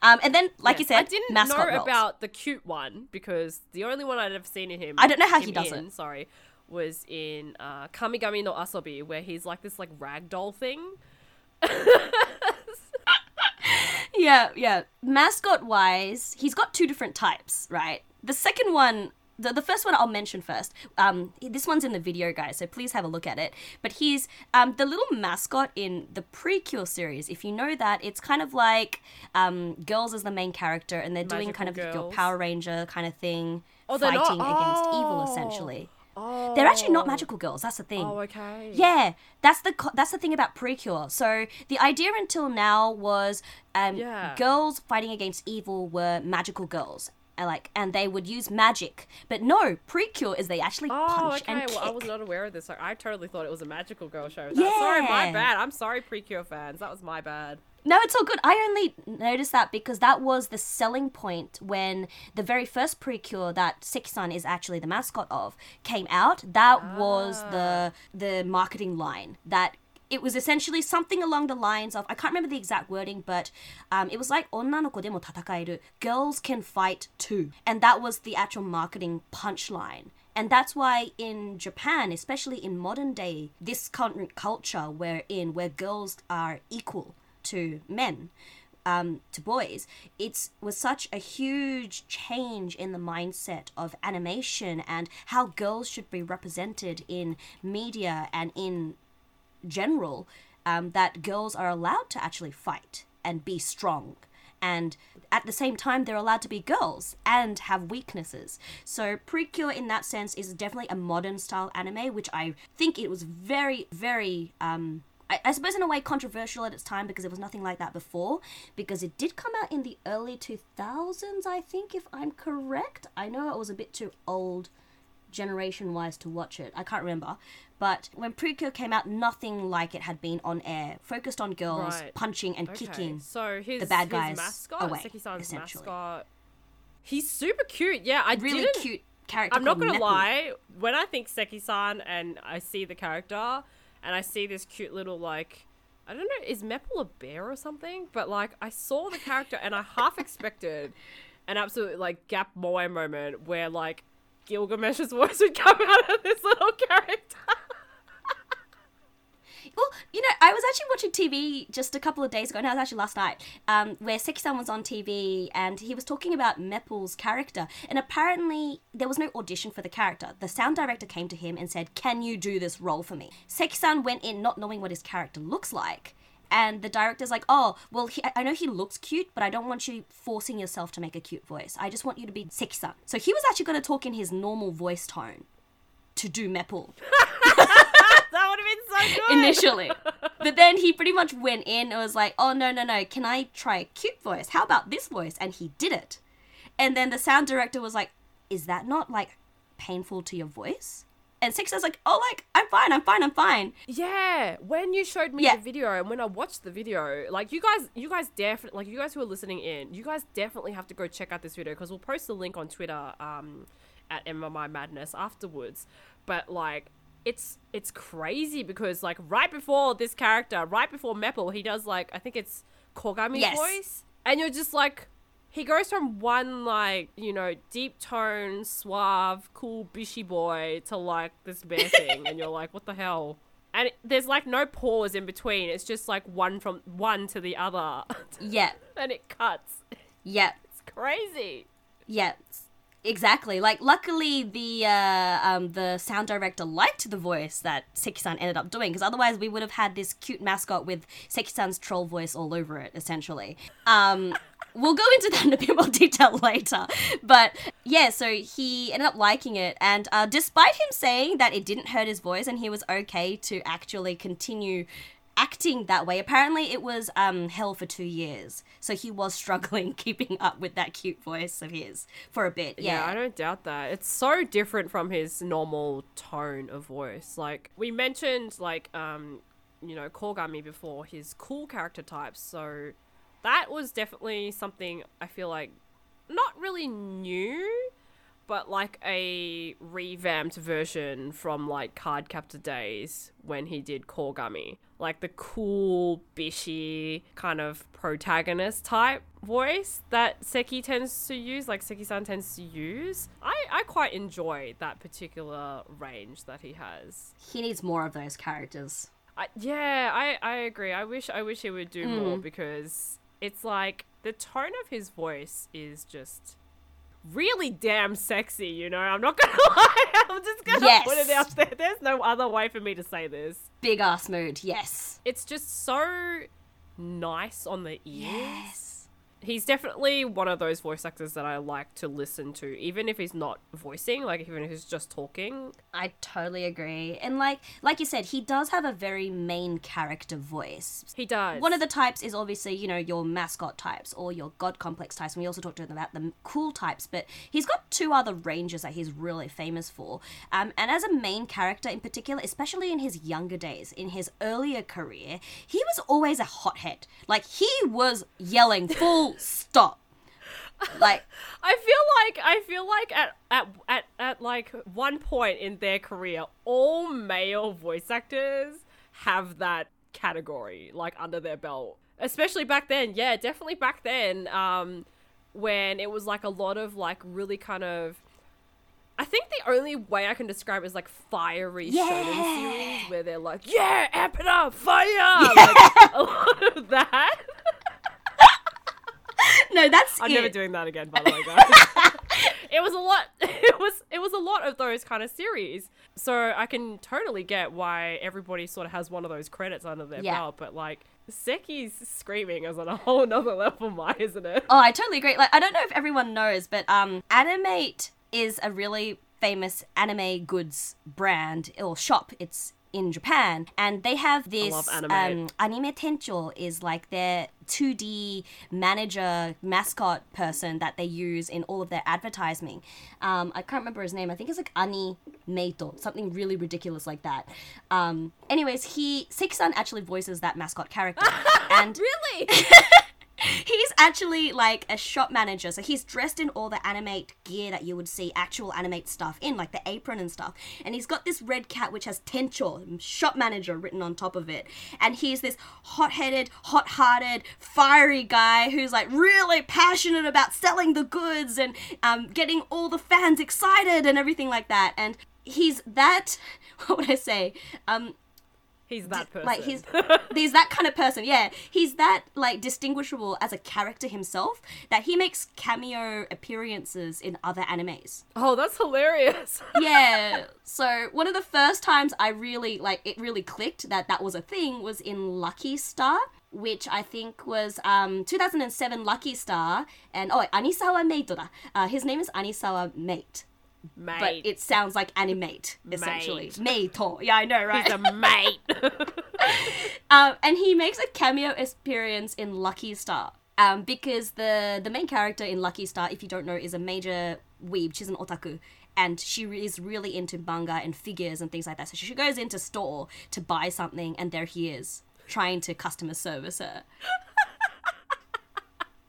Um, and then, like you said, I didn't know roles. about the cute one because the only one I'd ever seen in him. I don't know how he does in, it. Sorry, was in uh, Kamigami no Asobi, where he's like this like ragdoll thing. Yeah, yeah. Mascot wise, he's got two different types, right? The second one, the, the first one I'll mention first. Um, this one's in the video, guys, so please have a look at it. But he's um, the little mascot in the Precure series. If you know that, it's kind of like um, girls as the main character, and they're doing kind of Magical your. Power Ranger kind of thing, Oh, fighting not- against evil, oh. essentially. Oh, They're actually not magical girls. That's the thing. Oh, okay. Yeah, that's the co- that's the thing about Precure. So the idea until now was um, Yeah. girls fighting against evil were magical girls, and like and they would use magic. But no, Precure is they actually Oh, punch okay. and Well, kick. I was not aware of this. Like, I totally thought it was a magical girl show. That, Sorry, my bad. I'm sorry, Precure fans. That was my bad. No, it's all good. I only noticed that because that was the selling point when the very first Precure that Seki-san is actually the mascot of came out. That was the the marketing line that it was essentially something along the lines of I can't remember the exact wording, but um, it was like "onna no ko demo tatakaeru," girls can fight too, and that was the actual marketing punchline. And that's why in Japan, especially in modern day, this current culture we're in, where girls are equal to men, um, to boys, it's was such a huge change in the mindset of animation and how girls should be represented in media and in general um, that girls are allowed to actually fight and be strong. And at the same time, they're allowed to be girls and have weaknesses. So, Precure, in that sense, is definitely a modern style anime, which I think it was very, very, um, I, I suppose, in a way, controversial at its time because there was nothing like that before. Because it did come out in the early 2000s, I think, if I'm correct. I know it was a bit too old generation wise to watch it. I can't remember. But when Precure came out, nothing like it had been on air. Focused on girls Right. punching and Okay. kicking. So his, the bad guys mascot, away, essentially. mascot, he's super cute. Yeah, I Really didn't. cute character. I'm not gonna lie. When I think Seki-san and I see the character and I see this cute little like. I don't know, is Mepple a bear or something? But like, I saw the character and I half expected an absolute like gap moe moment where like Gilgamesh's voice would come out of this little character. Well, you know, I was actually watching TV just a couple of days ago, and it was actually last night, um, where Seki-san was on TV, and he was talking about Mepple's character, and apparently there was no audition for the character. The sound director came to him and said, "Can you do this role for me?" Seki-san went in not knowing what his character looks like. And the director's like, oh, well, he, I know he looks cute, but I don't want you forcing yourself to make a cute voice. I just want you to be Seki-san. So he was actually going to talk in his normal voice tone to do Mepple that would have been so good. initially. but then he pretty much went in and was like, oh, no, no, no, can I try a cute voice? How about this voice? And he did it. And then the sound director was like, is that not like painful to your voice? And Six was like, oh, like, I'm fine, I'm fine, I'm fine. Yeah, when you showed me Yeah. the video and when I watched the video, like you guys, you guys definitely, like you guys who are listening in, you guys definitely have to go check out this video because we'll post the link on Twitter, um, at MMI Madness afterwards. But like, it's it's crazy because like right before this character, right before Mepple, he does like I think it's Kogami's Yes. voice, and you're just like. He goes from one like you know deep tone, suave, cool bishy boy to like this bear thing, and you're like, what the hell? And it, there's like no pause in between. It's just like one from one to the other, Yeah, and it cuts. yeah, It's crazy. yeah. Exactly. Like, luckily, the uh, um, the sound director liked the voice that Seki-san ended up doing, because otherwise we would have had this cute mascot with Seki-san's troll voice all over it, essentially. Um, we'll go into that in a bit more detail later. But yeah, so he ended up liking it, and uh, despite him saying that it didn't hurt his voice and he was okay to actually continue acting that way. Apparently, it was um, hell for two years, so he was struggling keeping up with that cute voice of his for a bit. Yeah, Yeah, I don't doubt that. It's so different from his normal tone of voice. Like we mentioned, like um, you know, Kogami before his cool character types. So that was definitely something I feel like not really new, but like a revamped version from like Card Captor days when he did Kogami. Like the cool, bishy kind of protagonist type voice that Seki tends to use, like Seki-san tends to use. I, I quite enjoy that particular range that he has. he needs more of those characters. I, yeah, I, I agree. I wish I wish he would do more Mm. because it's like the tone of his voice is just really damn sexy, you know? I'm not gonna lie. I'm just gonna put it out there. There's no other way for me to say this. Big ass mood, yes. It's just so nice on the ears. He's definitely one of those voice actors that I like to listen to, even if he's not voicing, like even if he's just talking. I totally agree. And like like you said, he does have a very main character voice. He does. One of the types is obviously, you know, your mascot types or your god complex types. And we also talked to him about the cool types, but he's got two other ranges that he's really famous for. Um, and as a main character in particular, especially in his younger days, in his earlier career, he was always a hothead. Like he was yelling full stop. Like I feel like I feel like at, at at at like one point in their career, all male voice actors have that category like under their belt. Especially back then, yeah, definitely back then, um, when it was like a lot of like really kind of. I think the only way I can describe it is like fiery shonen Yeah. series where they're like, yeah, amp it up, fire, like a lot of that. No, that's I'm it. never doing that again, by the way, guys. it was a lot. It was it was a lot of those kind of series. So I can totally get why everybody sort of has one of those credits under their Yeah. belt. But like Seki's screaming is on a whole nother level, my isn't it? Oh, I totally agree. Like, I don't know if everyone knows, but um, Animate is a really famous anime goods brand or shop. It's in Japan, and they have this love Animate. um, anime tencho is like their 2D manager mascot person that they use in all of their advertising. Um, I can't remember his name. I think it's like Ani Meito, something really ridiculous like that. Um, anyways, he Seki-san actually voices that mascot character, and Really? He's actually like a shop manager, so he's dressed in all the animate gear that you would see actual animate stuff in, like the apron and stuff. And he's got this red cat which has Tencho, shop manager, written on top of it. And he's this hot headed, hot hearted, fiery guy who's like really passionate about selling the goods and um, getting all the fans excited and everything like that. And he's that, what would I say? Um, He's that person. like he's he's that kind of person yeah he's that like distinguishable as a character himself that he makes cameo appearances in other animes oh, that's hilarious. yeah so one of the first times i really like it really clicked that that was a thing was in lucky star which I think was um, 2007 Lucky Star, and oh, Anisawa Mate. Uh, his name is Anisawa Mate, Mate. but it sounds like animate essentially. Mate. Yeah, I know, right? He's a mate. Um, and he makes a cameo appearance in Lucky Star. Um, because the the main character in Lucky Star, if you don't know, is a major weeb. She's an otaku, and she is really into manga and figures and things like that. So she goes into store to buy something, and there he is trying to customer service her.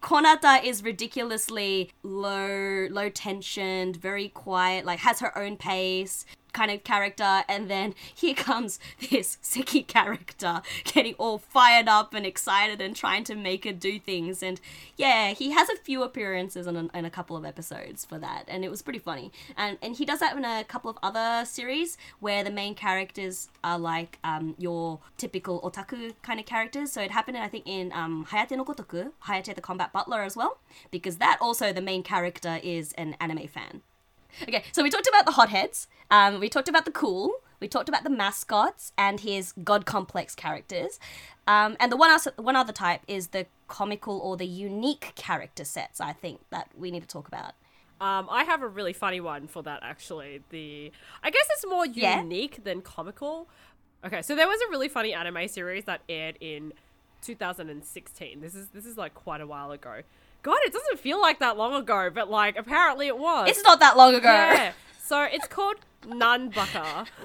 Konata is ridiculously low, low tensioned, very quiet, like has her own pace. Kind of character, and then here comes this Seki character getting all fired up and excited and trying to make it do things. And yeah, he has a few appearances in a, in a couple of episodes for that, and it was pretty funny. And and he does that in a couple of other series where the main characters are like um, your typical otaku kind of characters. So it happened, I think, in um, Hayate no Gotoku, Hayate the Combat Butler as well, because that also the main character is an anime fan. Okay, so we talked about the hotheads, um, we talked about the cool, we talked about the mascots and his god complex characters, um, and the one, else, one other type is the comical or the unique character sets. I think that we need to talk about. Um, I have a really funny one for that actually. The I guess it's more Yeah. unique than comical. Okay, so there was a really funny anime series that aired in 2016. This is this is like quite a while ago. God, it doesn't feel like that long ago, but like apparently it was. It's not that long ago. yeah. So it's called Nanbaka.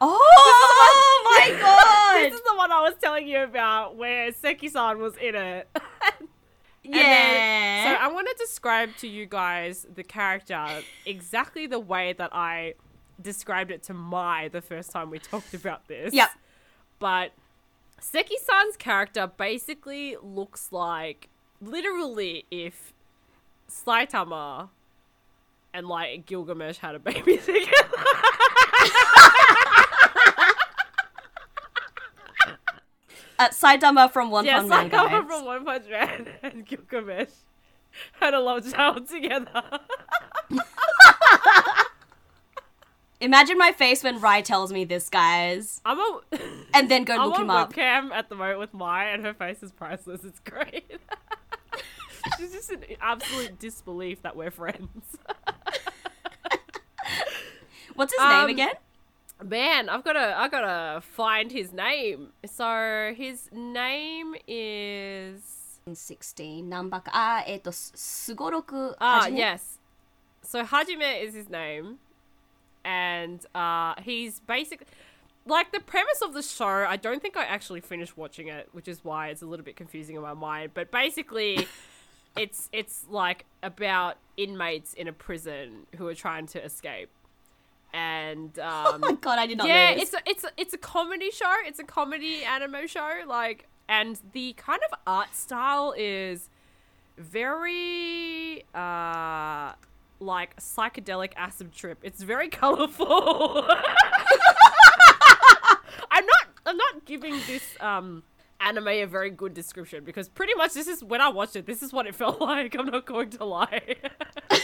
Oh my god! this is the one I was telling you about where Seki-san was in it. Yeah. then- so I want to describe to you guys the character exactly the way that I described it to Mai the first time we talked about this. Yep. But Seki-san's character basically looks like literally if Saitama and like Gilgamesh had a baby together. uh, Saitama from One yeah, Punch Man, Saitama guys. from One Punch Man and Gilgamesh had a love child together. Imagine my face when Rai tells me this, guys, I'm a and then go I'm look on him up. webcam at the moment with Maya, and her face is priceless. It's great. She's just in absolute disbelief that we're friends. What's his um, name again? Man, I've gotta I gotta find his name. So his name is sixteen number ah eto sugoroku. Ah yes. So Hajime is his name. And uh he's basically like the premise of the show, I don't think I actually finished watching it, which is why it's a little bit confusing in my mind. But basically, it's it's like about inmates in a prison who are trying to escape, and um, oh my god I did not yeah, it's a, it's a, it's a comedy show. It's a comedy anime show. Like, and the kind of art style is very uh like psychedelic acid trip. It's very colorful. I'm not I'm not giving this um anime a very good description because pretty much this is when I watched it, this is what it felt like. I'm not going to lie.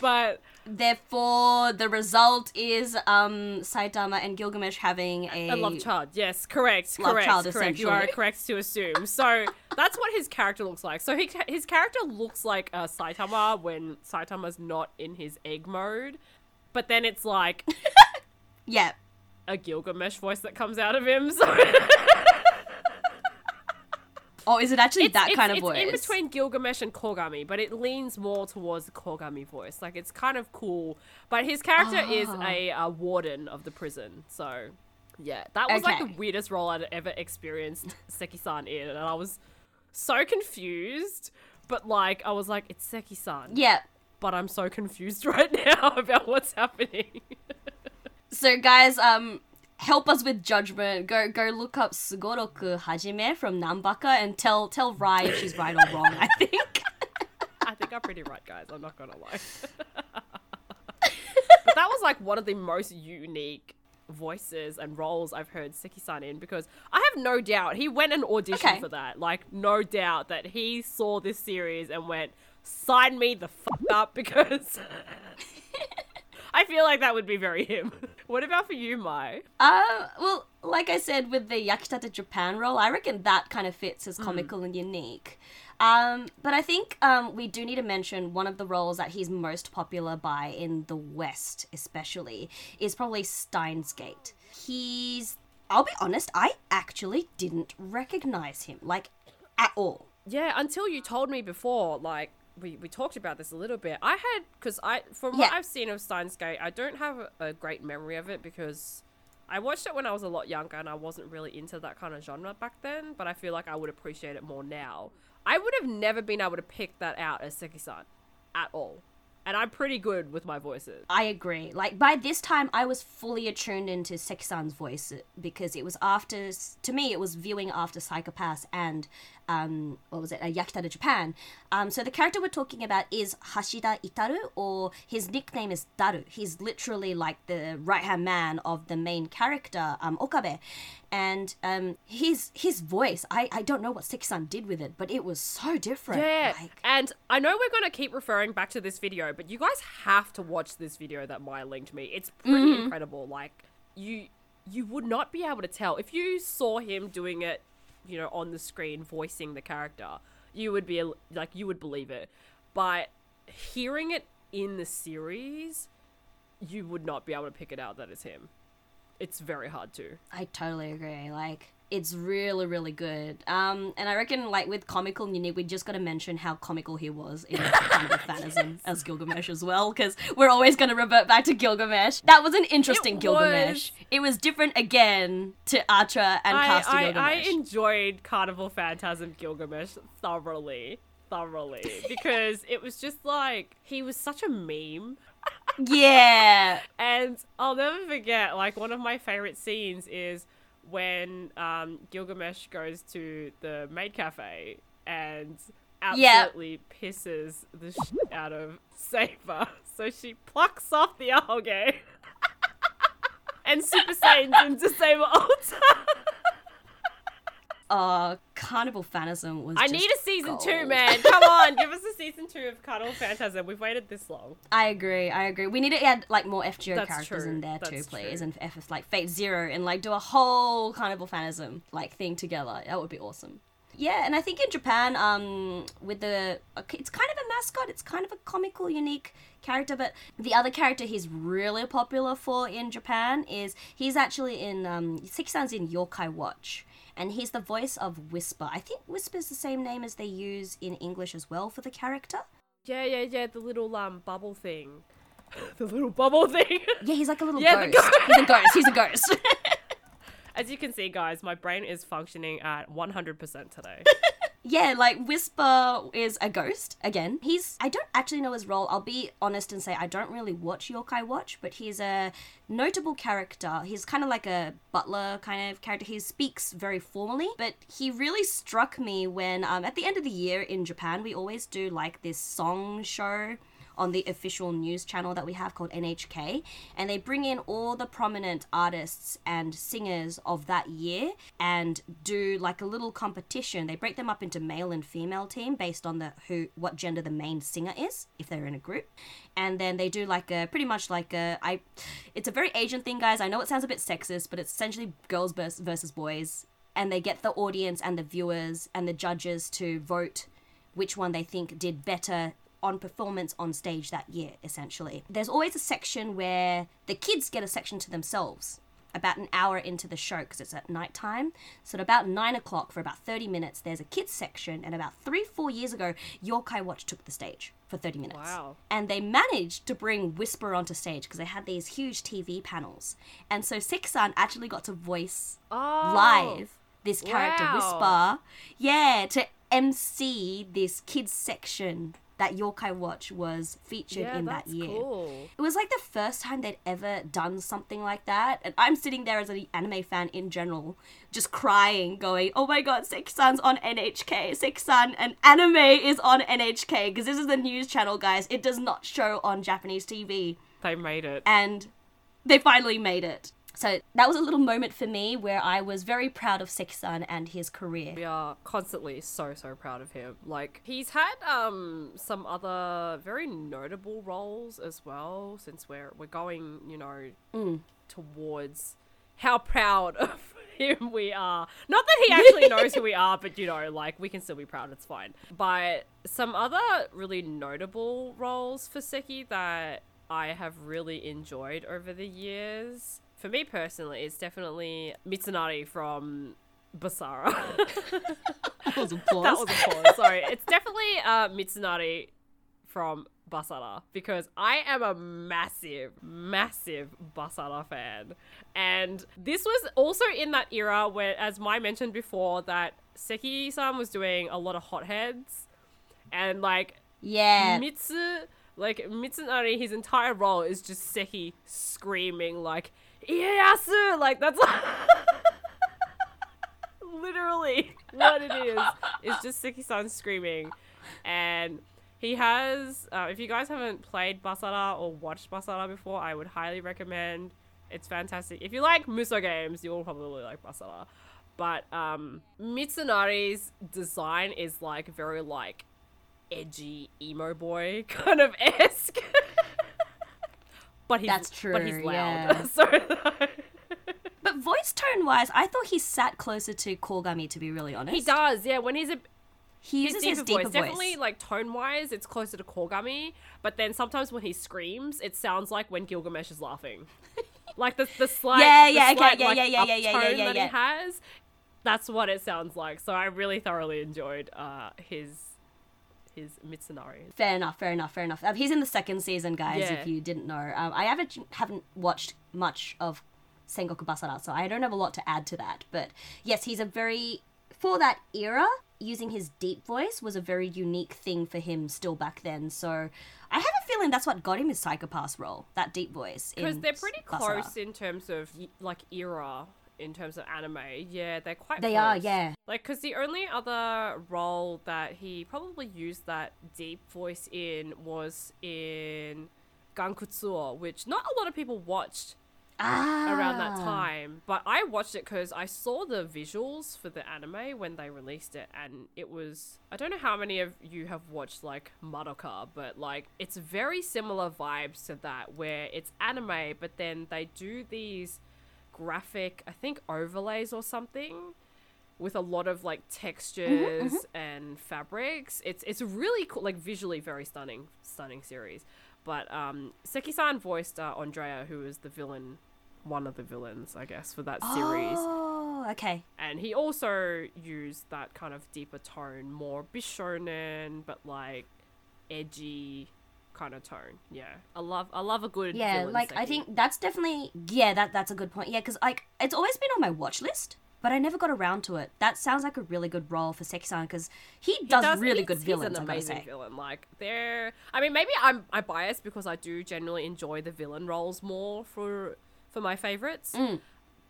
but Therefore, the result is um, Saitama and Gilgamesh having a, A love child. Yes, correct. Love correct. child, correct. You are correct to assume. So that's what his character looks like. So he, his character looks like a Saitama when Saitama's not in his egg mode, but then it's like yeah. A Gilgamesh voice that comes out of him. So Oh, is it actually it's, that it's- kind of it's voice? in between Gilgamesh and Kogami, but it leans more towards the Kogami voice. Like it's kind of cool, but his character is Ah. a, uh warden of the prison. So yeah, that was like the weirdest role I'd ever experienced Seki-san in, and I was so confused. But like, I was like, it's Seki-san, Yeah. but I'm so confused right now about what's happening. So guys, um, help us with judgment. Go go look up Sugoroku Hajime from Nanbaka and tell tell Rai if she's right or wrong. I think. I think I'm pretty right, guys. I'm not gonna lie. but that was like one of the most unique voices and roles I've heard Seki-san in because I have no doubt he went and auditioned Okay. for that. Like, no doubt that he saw this series and went, sign me the fuck up because I feel like that would be very him. what about for you, Mai? Uh, well, like I said with the Yakitate Japan role, I reckon that kind of fits as comical and unique. Um, but I think um, we do need to mention one of the roles that he's most popular by in the West, especially, is probably Steins Gate. He's, I'll be honest, I actually didn't recognize him, like, at all. Yeah, until you told me before, like we, we talked about this a little bit. I had because I from what Yeah. I've seen of Steins Gate, I don't have a, a great memory of it because I watched it when I was a lot younger and I wasn't really into that kind of genre back then. But I feel like I would appreciate it more now. I would have never been able to pick that out as Seki-san at all. And I'm pretty good with my voices. I agree. Like by this time, I was fully attuned into Seki-san's voice because it was after. To me, it was viewing after Psycho-Pass and um, what was it? Uh, Yakitate Japan. Um, so the character we're talking about is Hashida Itaru, or his nickname is Daru. He's literally like the right hand man of the main character, um, Okabe, and um, his his voice. I I don't know what Seki-san did with it, but it was so different. Yeah, Like, and I know we're gonna keep referring back to this video, but you guys have to watch this video that Maya linked me. It's pretty Mm-hmm. incredible. Like you, you would not be able to tell if you saw him doing it, you know, on the screen voicing the character. You would be like, you would believe it, but hearing it in the series, you would not be able to pick it out that it's him. It's very hard to. I totally agree. Like it's really, really good. Um, and I reckon like with comical unique we just got to mention how comical he was in Carnival Phantasm as Gilgamesh as well, because we're always going to revert back to Gilgamesh. That was an interesting It Gilgamesh. was. It was different again to Atra and I, Cast I, I enjoyed Carnival Phantasm Gilgamesh thoroughly, thoroughly, because it was just like he was such a meme. yeah. And I'll never forget, like, one of my favorite scenes is when um, Gilgamesh goes to the maid cafe and absolutely pisses the shit out of Saber. So she plucks off the ahoge and Super Saiyans into Saber Alter. Uh, Carnival Phantasm was. I need a season two, man. Come on, give us a season two of Carnival Phantasm. We've waited this long. I agree. I agree. We need to add like more FGO That's characters true, in there too, that's please, true. and F like Fate Zero, and like do a whole Carnival Phantasm like thing together. That would be awesome. Yeah, and I think in Japan, um, with the it's kind of a mascot. It's kind of a comical, unique character. But the other character he's really popular for in Japan is he's actually in um, Seki-san's in Yokai Watch. And he's the voice of Whisper. I think Whisper's the same name as they use in English as well for the character. Yeah, yeah, yeah. The little um bubble thing. the little bubble thing. Yeah, he's like a little Yeah, ghost. ghost. He's a ghost. He's a ghost. As you can see, guys, my brain is functioning at 100% today. Yeah, like Whisper is a ghost again. He's I don't actually know his role. I'll be honest and say I don't really watch Yokai Watch, but he's a notable character. He's kind of like a butler kind of character. He speaks very formally, but he really struck me when um, at the end of the year in Japan we always do like this song show on the official news channel that we have called NHK, and they bring in all the prominent artists and singers of that year and do like a little competition. They break them up into male and female team based on the who what gender the main singer is if they're in a group, and then they do like a pretty much like a I, it's a very Asian thing, guys. I know it sounds a bit sexist, but it's essentially girls versus boys, and they get the audience and the viewers and the judges to vote which one they think did better on performance on stage that year, essentially. There's always a section where the kids get a section to themselves about an hour into the show because it's at night time. So at about nine o'clock for about 30 minutes, there's a kids section. And about three, four years ago, Yokai Watch took the stage for 30 minutes. Wow. And they managed to bring Whisper onto stage because they had these huge TV panels. And so Seki-san actually got to voice Oh. live this character Wow. Whisper. Yeah, to MC this kids section that Yokai Watch was featured Yeah, in that year. cool. It was like the first time they'd ever done something like that. And I'm sitting there as an anime fan in general, just crying, going, oh my god, Seki-san's on NHK. Six-san and anime is on NHK. Because this is the news channel, guys. It does not show on Japanese TV They made it. and they finally made it. So that was a little moment for me where I was very proud of Seki-san and his career. We are constantly so so proud of him. Like he's had um some other very notable roles as well since we're we're going, you know, Mm. towards how proud of him we are. Not that he actually knows who we are, but you know, like we can still be proud, it's fine. But some other really notable roles for Seki that I have really enjoyed over the years. For me personally, it's definitely Mitsunari from Basara. That was applause. That was a pause. Sorry. It's definitely uh, Mitsunari from Basara because I am a massive, massive Basara fan. And this was also in that era where, as Mai mentioned before, that Seki san was doing a lot of hotheads. And like yeah. Mitsu, Like Mitsunari, his entire role is just Seki screaming like Ieyasu. Like that's literally what it is. It's just Seki-san screaming, and he has. Uh, if you guys haven't played Basara or watched Basara before, I would highly recommend. It's fantastic. If you like Muso games, you'll probably like Basara. But um, Mitsunari's design is like very like edgy emo boy kind of esque. But he's That's true, But he's loud. yeah. so But voice tone wise, I thought he sat closer to Kogami. To be really honest, he does. Yeah, when he's a He his uses deeper, his deeper voice. voice. Definitely like tone wise, it's closer to Kogami. But then sometimes when he screams, it sounds like when Gilgamesh is laughing. like the the slight Yeah, yeah, okay, yeah, like, yeah, yeah, yeah, yeah, uptone yeah, yeah, that he has. That's what it sounds like. So I really thoroughly enjoyed uh, his his Mitsunari. Fair enough, fair enough, fair enough. Um, he's in the second season, guys. Yeah. If you didn't know, um, I haven't haven't watched much of Sengoku Basara, so I don't have a lot to add to that. But yes, he's a very for that era. Using his deep voice was a very unique thing for him still back then. So I have a feeling that's what got him his Psycho-Pass role, that deep voice. Because they're pretty Basara. close in terms of like era, in terms of anime. Yeah, they're quite. They are, yeah. Like, because the only other role that he probably used that deep voice in was in Gankutsuou, which not a lot of people watched Ah, around that time. But I watched it because I saw the visuals for the anime when they released it, and it was. I don't know how many of you have watched like Madoka, but like it's very similar vibes to that, where it's anime, but then they do these graphic, I think overlays or something. With a lot of like textures and fabrics, it's it's really cool, like visually very stunning, stunning series. But um, Seki-san voiced uh, Andrea, who is the villain, one of the villains, I guess, for that series. Oh, okay. And he also used that kind of deeper tone, more bishonen, but like edgy kind of tone. Yeah, I love I love a good Yeah, like I think that's definitely yeah, that that's a good point. Yeah, because like it's always been on my watch list, but I never got around to it. That sounds like a really good role for Seki-san because he, He does, really he's- good he's villains. an I gotta amazing say. villain. Like they're, I mean, maybe I'm I biased because I do generally enjoy the villain roles more for for my favorites. Mm.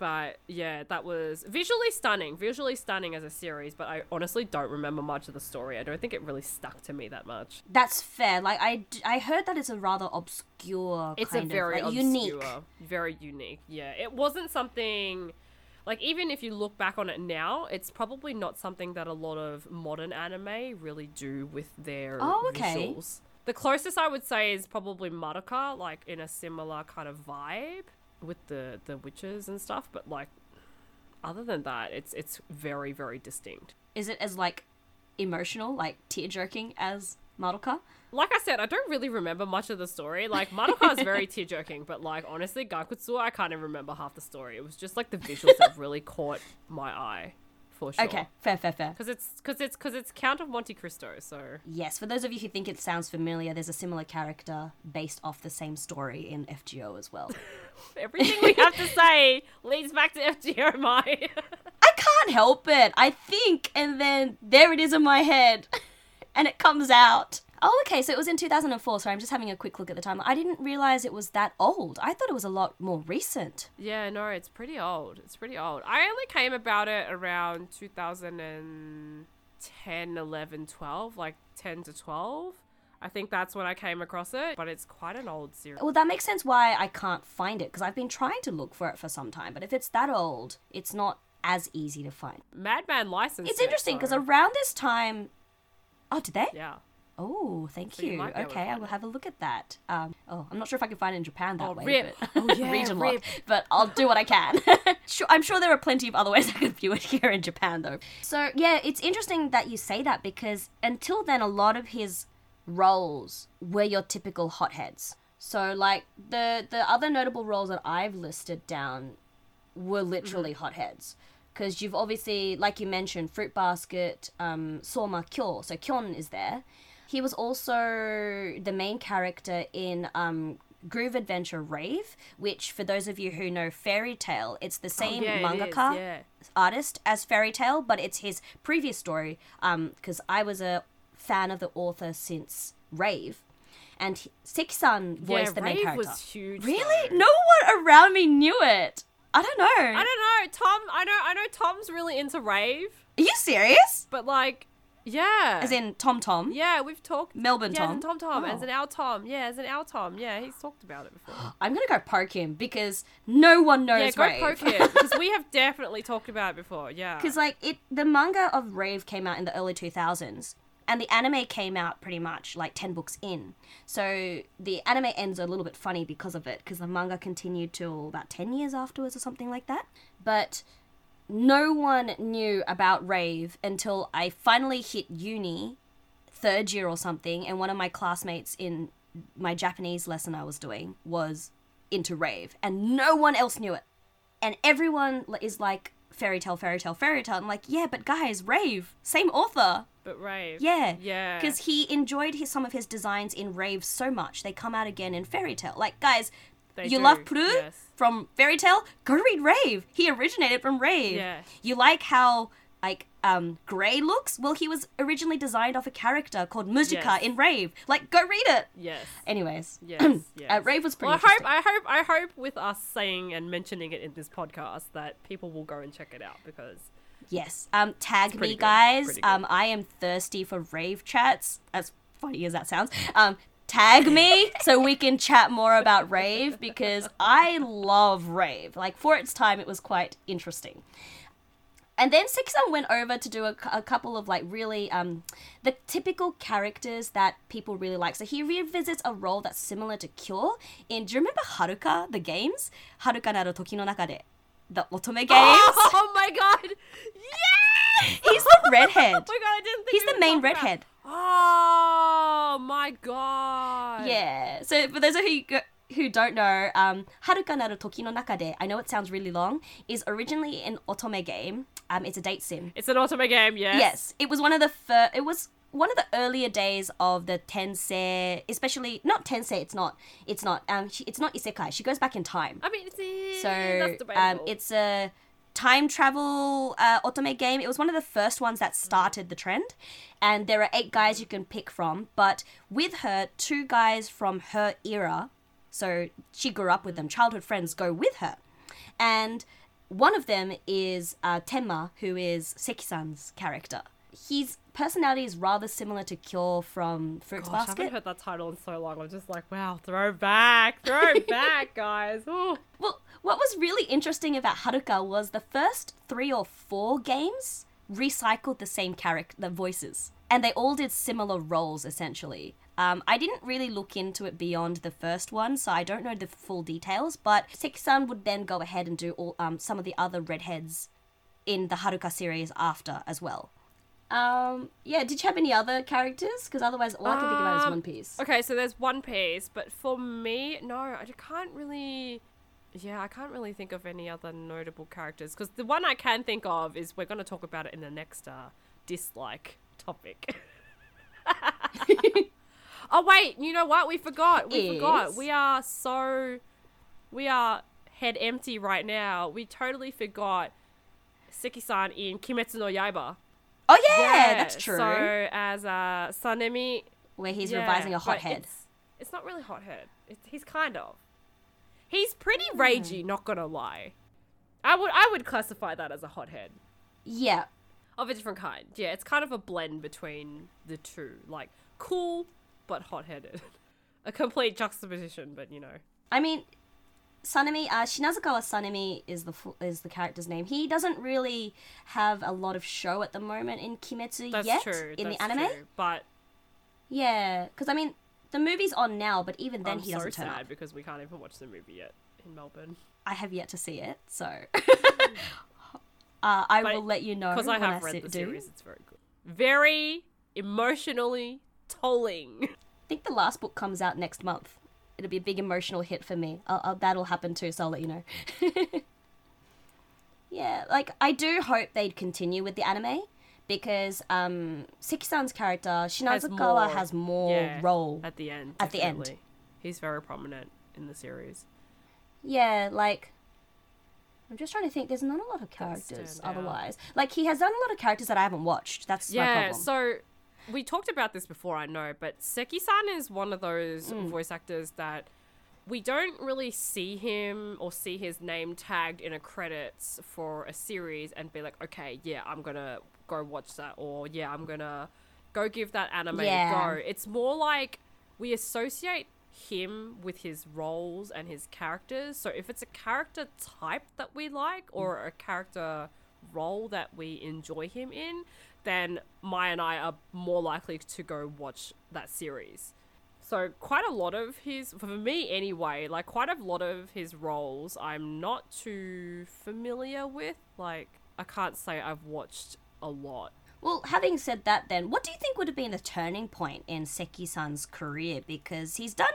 But yeah, that was visually stunning, visually stunning as a series. But I honestly don't remember much of the story. I don't think it really stuck to me that much. That's fair. Like I, I heard that it's a rather obscure. It's a very of, like, obscure, unique. very unique. Yeah, it wasn't something. Like even if you look back on it now, it's probably not something that a lot of modern anime really do with their Oh, okay. visuals. The closest I would say is probably Madoka, like in a similar kind of vibe with the the witches and stuff. But like, other than that, it's it's very very distinct. Is it as like emotional, like tear jerking as Madoka? Like I said, I don't really remember much of the story. Like Madoka is very tear jerking, but like honestly, Gankutsu, I can't even remember half the story. It was just like the visuals that really caught my eye, for sure. Okay, fair, fair, fair. because it's because it's because it's Count of Monte Cristo. So Yes, for those of you who think it sounds familiar, there's a similar character based off the same story in FGO as well. everything we have to say leads back to FGO. My I can't help it. I think, and then there it is in my head, and it comes out. Oh, okay. So it was in 2004. So I'm just having a quick look at the time. I didn't realize it was that old. I thought it was a lot more recent. yeah, no, it's pretty old. It's pretty old. I only came about it around 2010, 11, 12, like 10 to 12. I think that's when I came across it, but it's quite an old series. Well, that makes sense why I can't find it because I've been trying to look for it for some time. But if it's that old, it's not as easy to find. Madman license. It's interesting because around this time. Oh, did they? yeah. Oh, thank So you you. might be able to okay, I will have a look at that. Um, oh, I'm not sure if I can find it in Japan that Oh, way. rip. But Oh, yeah, region rip. lock. But I'll do what I can. sure, I'm sure there are plenty of other ways I could view it here in Japan, though. So yeah, it's interesting that you say that because until then, a lot of his roles were your typical hotheads. So like the the other notable roles that I've listed down were literally hotheads. Because you've obviously, like you mentioned, Fruit Basket, um, Soma Kyo, so Kyon is there. He was also the main character in um, Groove Adventure Rave, which, for those of you who know Fairy Tail, it's the same Oh, yeah, it is, mangaka yeah. artist as Fairy Tail, but it's his previous story. Because I was a fan of the author since Rave. and Seki-san voiced the main Rave character. was huge. really? though. No one around me knew it. I don't know. I don't know. Tom, I know, I know. Tom's really into rave, Are you serious? but like, yeah, As in Tom Tom? yeah, we've talked. Melbourne yeah, Tom? as in Tom Tom, as Oh. an our Tom. Yeah, as an our Tom. Yeah, he's talked about it before. I'm gonna go poke him because no one knows yeah, go Rave. poke him because we have definitely talked about it before. Yeah, Because like it, the manga of Rave came out in the early 2000s, and the anime came out pretty much like 10 books in. So the anime ends a little bit funny because of it, because the manga continued till about 10 years afterwards or something like that. But no one knew about Rave until I finally hit uni, third year or something, and one of my classmates in my Japanese lesson I was doing was into Rave, and no one else knew it and everyone is like Fairy Tail, Fairy Tail, Fairy Tail. I'm like, yeah, but guys, Rave, same author. but rave. Yeah, yeah. Because he enjoyed his, some of his designs in Rave so much, they come out again in Fairy Tail. Like, guys, They you do, love Pru yes. from Fairy Tail? Go read Rave. He originated from Rave. Yeah. You like how like um Gray looks? Well, he was originally designed off a character called Musica Yes. in Rave. Like, go read it. Yes. Anyways, Yes, uh. Rave was pretty Well, I hope. I hope, I hope, with us saying and mentioning it in this podcast, that people will go and check it out because Yes. Um, tag me, good, guys. Um, I am thirsty for rave chats. As funny as that sounds. Um, tag me so we can chat more about rave because I love rave. Like for its time, it was quite interesting. And then Seki-san went over to do a, a couple of like really um the typical characters that people really like. So he revisits a role that's similar to Kyo in. Do you remember Haruka the games? Haruka naru toki no naka de the otome games. Oh my god! Yeah! He's the redhead. Oh my god! I didn't think He's the main redhead. Oh my god! Yeah. So for those of you who don't know, um, Haruka naru toki no naka de, I know it sounds really long, is originally an otome game. Um, it's a date sim. It's an Otome game, yes. Yes, it was one of the first, It was one of the earlier days of the tensei, especially not tensei. It's not. It's not. Um, she, it's not isekai. She goes back in time. I mean, it's, eh, So um, it's a time travel uh, otome game. It was one of the first ones that started the trend, and there are eight guys you can pick from. But with her, two guys from her era, so she grew up with them, childhood friends, go with her, and one of them is uh, Tenma, who is Seki-san's character. His personality is rather similar to Kyo from Fruits Gosh, I haven't heard that title in so long. I'm just like, wow, throw back, throw back, guys. Ooh. Well, what was really interesting about Haruka was the first three or four games recycled the same character, the voices, and they all did similar roles essentially. Um, I didn't really look into it beyond the first one, so I don't know the full details. But Seki-san would then go ahead and do all um, some of the other redheads in the Haruka series after as well. Um, yeah, did you have any other characters? Because otherwise, all I can think about is Um, One Piece. Okay, so there's One Piece, but for me, no, I can't really. Yeah, I can't really think of any other notable characters because the one I can think of is we're going to talk about it in the next uh, dislike topic. oh wait, you know what? We forgot. We forgot. We are so we are head empty right now. We totally forgot Seki-san in Kimetsu no Yaiba. Oh yeah, that's true. So as uh, Sanemi Where he's yeah, revising a hothead. It's, it's not really hothead. It's, he's kind of. He's pretty Hmm. ragey, not gonna lie. I would I would classify that as a hothead Yeah, of a different kind. Yeah, it's kind of a blend between the two, like cool but hot-headed. a complete juxtaposition, but you know. I mean, Sanemi, uh, Shinazukawa Sanemi is the fu- is the character's name. He doesn't really have a lot of show at the moment in Kimetsu That's yet true. in that's the anime. true, but Yeah, because I mean, the movie's on now, but even then I'm he so doesn't turn sad up. because we can't even watch the movie yet in Melbourne. I have yet to see it, so uh, I But- will let you know Because I have I read see- the do. series, it's very good. Very emotionally tolling. I think the last book comes out next month. It'll be a big emotional hit for me. I'll, I'll, that'll happen too, so I'll let you know. yeah, like I do hope they'd continue with the anime because um, Seki-san's character Shinazukawa has more, yeah, role. at the end. At the end. he's very prominent in the series. Yeah, like I'm just trying to think. There's not a lot of characters stand out. otherwise. Like he has done a lot of characters that I haven't watched. That's my Yeah, so we talked about this before, I know, but Seki-san is one of those Mm. voice actors that we don't really see him or see his name tagged in a credits for a series and be like, okay, yeah, I'm gonna go watch that, or yeah, I'm gonna go give that anime Yeah. a go. It's more like we associate him with his roles and his characters. So if it's a character type that we like or mm. a character role that we enjoy him in, then Mai and I are more likely to go watch that series. So quite a lot of his, for me anyway, like quite a lot of his roles, I'm not too familiar with. Like I can't say I've watched a lot. Well, having said that, then, what do you think would have been a turning point in Seki san's career? Because he's done,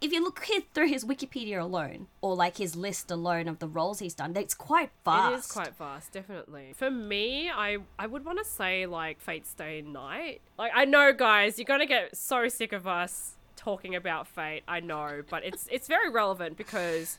if you look here through his Wikipedia alone, or like his list alone of the roles he's done, it's quite fast. It is quite fast, definitely. For me, I I would want to say like Fate Stay Night. Like I know, guys, you're gonna get so sick of us talking about Fate. I know, but it's it's very relevant because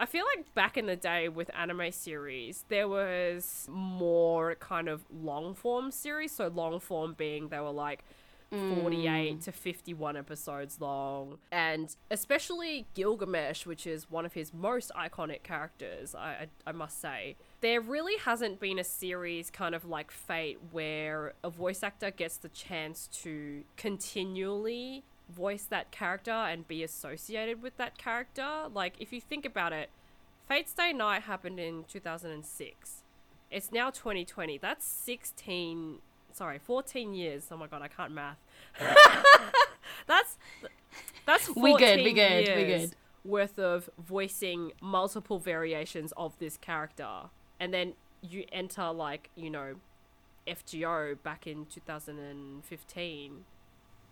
I feel like back in the day with anime series, there was more kind of long form series. So long form being they were like 48 mm. to 51 episodes long. And especially Gilgamesh, which is one of his most iconic characters, I, I, I must say. There really hasn't been a series kind of like Fate where a voice actor gets the chance to continually voice that character and be associated with that character. Like, if you think about it, Fate Stay Night happened in 2006. It's now 2020. That's 16, sorry, 14 years. Oh my god, I can't math. that's that's 14 We good, we good, we years good. worth of voicing multiple variations of this character. And then you enter like, you know, FGO back in 2015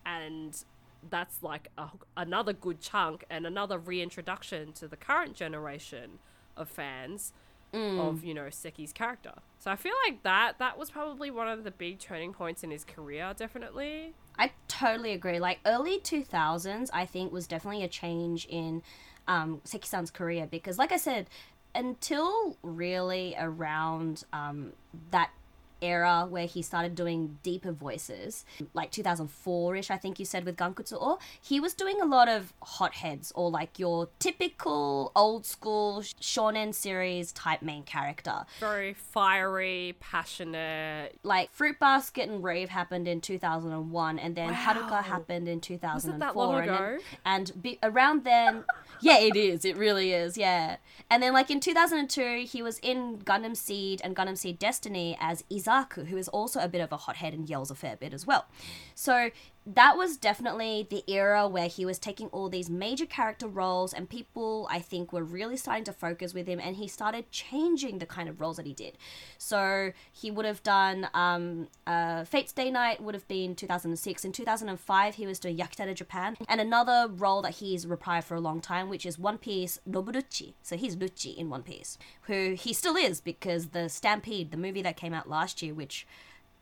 and that's like a, another good chunk and another reintroduction to the current generation of fans of you know Seki's character. So I feel like that that was probably one of the big turning points in his career, definitely. I totally agree. Like early 2000s, I think was definitely a change in um, Seki-san's career because, like I said, until really around um, that era where he started doing deeper voices, like 2004-ish, I think you said with Gankutsu, he was doing a lot of hotheads or like your typical old school shonen series type main character. Very fiery, passionate. Like Fruit Basket and Rave happened in 2001, and then Wow. Haruka happened in 2004. long and? And, be, around then, yeah, it is. It really is. Yeah. And then, like in 2002, he was in Gundam Seed and Gundam Seed Destiny as Who is also a bit of a hothead and yells a fair bit as well. So that was definitely the era where he was taking all these major character roles, and people, I think, were really starting to focus with him, and he started changing the kind of roles that he did. So he would have done um, uh, Fate Stay Night, would have been 2006. In 2005, he was doing Yakitate Japan, and another role that he's reprised for a long time, which is One Piece Noburuchi. So he's Ruchi in One Piece, who he still is because the Stampede, the movie that came out last which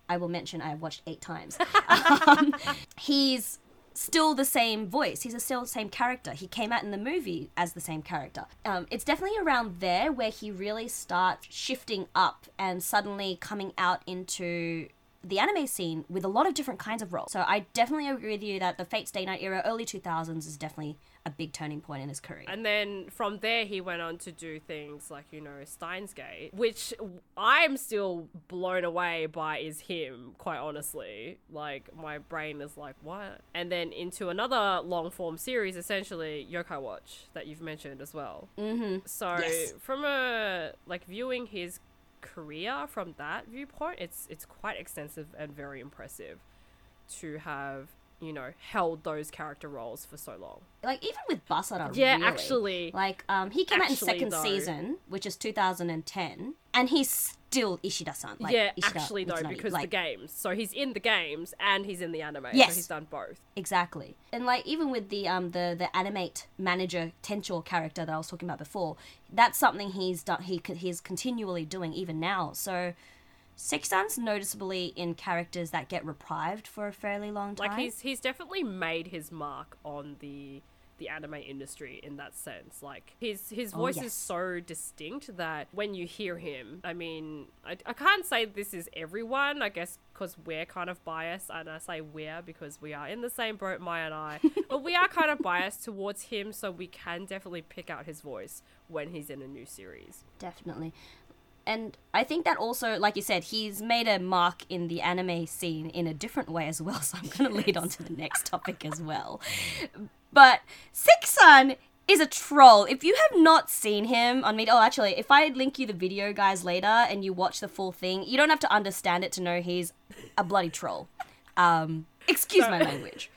I will mention I have watched eight times. um, he's still the same voice. He's still the same character. He came out in the movie as the same character. Um, it's definitely around there where he really starts shifting up and suddenly coming out into the anime scene with a lot of different kinds of roles. So I definitely agree with you that the Fate Stay Night era, early 2000s, is definitely a big turning point in his career. And then from there, he went on to do things like, you know, Steins Gate, which I'm still blown away by is him, quite honestly. Like, my brain is like, what? And then into another long form series, essentially, Yokai Watch, that you've mentioned as well. mm-hmm. So, Yes. from a, like, viewing his career from that viewpoint, it's it's quite extensive and very impressive to have, you know, held those character roles for so long. Like even with Basara, Yeah, really, actually. like um, he came out in second though. season, which is 2010, and he's still Ishida-san. Like, yeah, Ishida actually though, Mitsunari, because like, the games. So he's in the games and he's in the anime. Yes. So he's done both. exactly, and like even with the um the the animate manager Tencho character that I was talking about before, that's something he's done. He he's continually doing even now. So. Seki-san's noticeably in characters that get reprived for a fairly long time. Like he's he's definitely made his mark on the the anime industry in that sense. Like his his oh, voice yes. is so distinct that when you hear him, I mean, I, I can't say this is everyone. I guess because we're kind of biased, and I say we're because we are in the same boat, Maya and I. but we are kind of biased towards him, so we can definitely pick out his voice when he's in a new series. Definitely. And I think that also, like you said, he's made a mark in the anime scene in a different way as well. So I'm going to lead on to the next topic as well. But Seki-san is a troll. If you have not seen him on me, oh, actually, if I link you the video, guys, later, and you watch the full thing, you don't have to understand it to know he's a bloody troll. Um, excuse my language.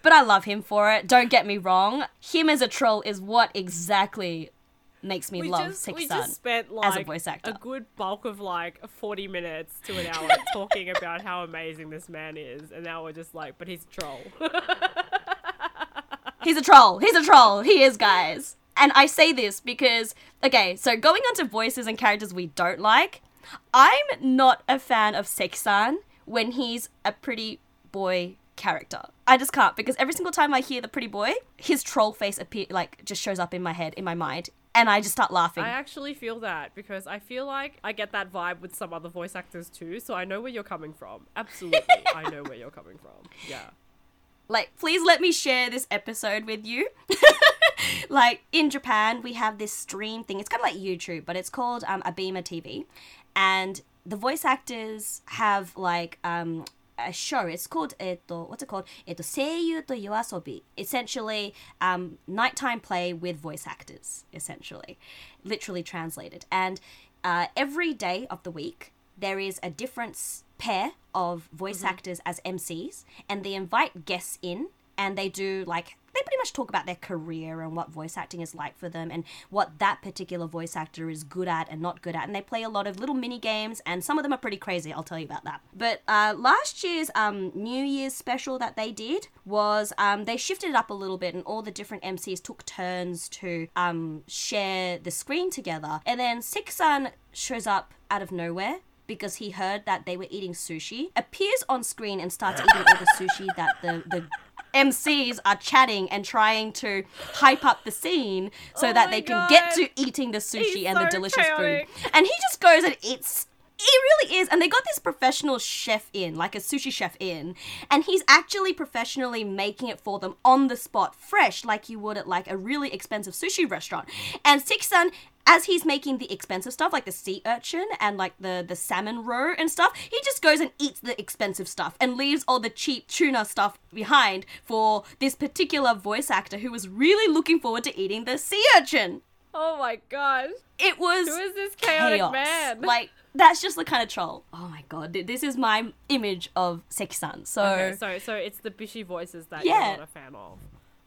But I love him for it. Don't get me wrong. Him as a troll is what exactly makes me We love just, Six we Sun just spent like as a voice actor. A good bulk of like 40 minutes to an hour talking about how amazing this man is, and now we're just like, but he's a troll. He's a troll. He's a troll. He is, guys. And I say this because, okay, so going on to voices and characters we don't like, I'm not a fan of Seki-san when he's a pretty boy character. I just can't because every single time I hear the pretty boy, his troll face appear like just shows up in my head, in my mind, and I just start laughing. I actually feel that because I feel like I get that vibe with some other voice actors too, so I know where you're coming from. Absolutely, I know where you're coming from. Yeah. like please let me share this episode with you like in japan we have this stream thing it's kind of like youtube but it's called um, abema tv and the voice actors have like um a show. It's called eto, what's it called? Eto Seiyu to Yoasobi. Essentially, um, nighttime play with voice actors. Essentially, literally translated. And uh, every day of the week, there is a different pair of voice actors as MCs, and they invite guests in, and they do like they pretty much talk about their career and what voice acting is like for them, and what that particular voice actor is good at and not good at, and they play a lot of little mini games, and some of them are pretty crazy. I'll tell you about that. But uh, last year's um, New Year's special that they did was um, they shifted it up a little bit, and all the different MCs took turns to um, share the screen together, and then Seki-san shows up out of nowhere because he heard that they were eating sushi, appears on screen and starts eating all the sushi that the, the MCs are chatting and trying to hype up the scene so Oh that they can get to eating the sushi He's and the delicious chaotic. food. And he just goes and eats. it really is. And they got this professional chef in, like a sushi chef in, and he's actually professionally making it for them on the spot, fresh, like you would at like a really expensive sushi restaurant. And Seki-san as he's making the expensive stuff like the sea urchin and like the the salmon roe and stuff he just goes and eats the expensive stuff and leaves all the cheap tuna stuff behind for this particular voice actor who was really looking forward to eating the sea urchin Oh my gosh. it was Who is this chaotic chaos. man? like that's just the kind of troll oh my god this is my image of Seki-san so Okay, so so it's the bishy voices that Yeah. you're not a fan of,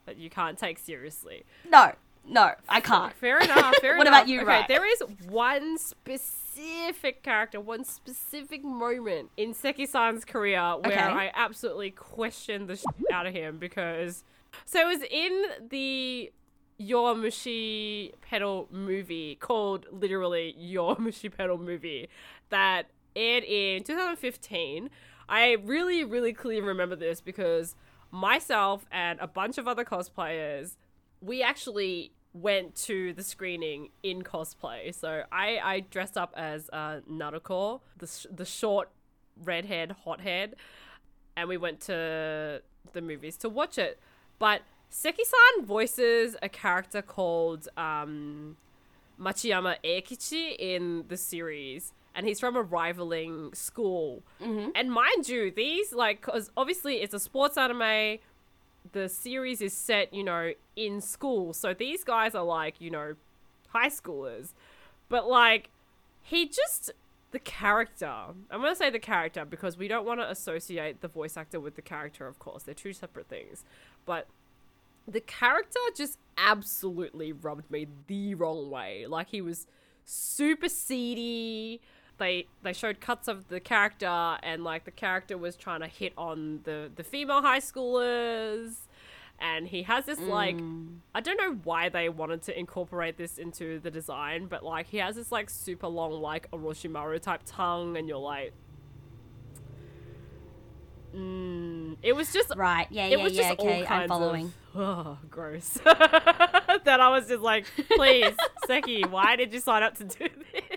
that you can't take seriously. no no i can't Fair enough. Fair What enough. about you, okay, Rai? There is one specific character, one specific moment in Seki-san's career where Okay. I absolutely questioned the shit out of him because so it was in the Yowamushi Pedal movie called literally Yowamushi Pedal movie that aired in 2015. I really, really clearly remember this because myself and a bunch of other cosplayers, we actually went to the screening in cosplay. So I, I dressed up as uh, Naruko, the, sh- the short redhead hothead, and we went to the movies to watch it. But Seki-san voices a character called um, Machimiya Eikichi in the series, and he's from a rivaling school. And mind you, these like, cause obviously it's a sports anime. The series is set, you know, in school, so these guys are like, you know, high schoolers. But like, he just the character. I'm gonna say the character because we don't want to associate the voice actor with the character. Of course, they're two separate things. But the character just absolutely rubbed me the wrong way. Like he was super seedy. They they showed cuts of the character and like the character was trying to hit on the the female high schoolers. And he has this like I don't know why they wanted to incorporate this into the design, but like he has this like super long like Orochimaru type tongue and you're like Mm, it was just Right. Yeah. it Yeah. was Yeah. just all Okay. kinds I'm following. of oh, gross. that I was just like, please, Seki, why did you sign up to do this?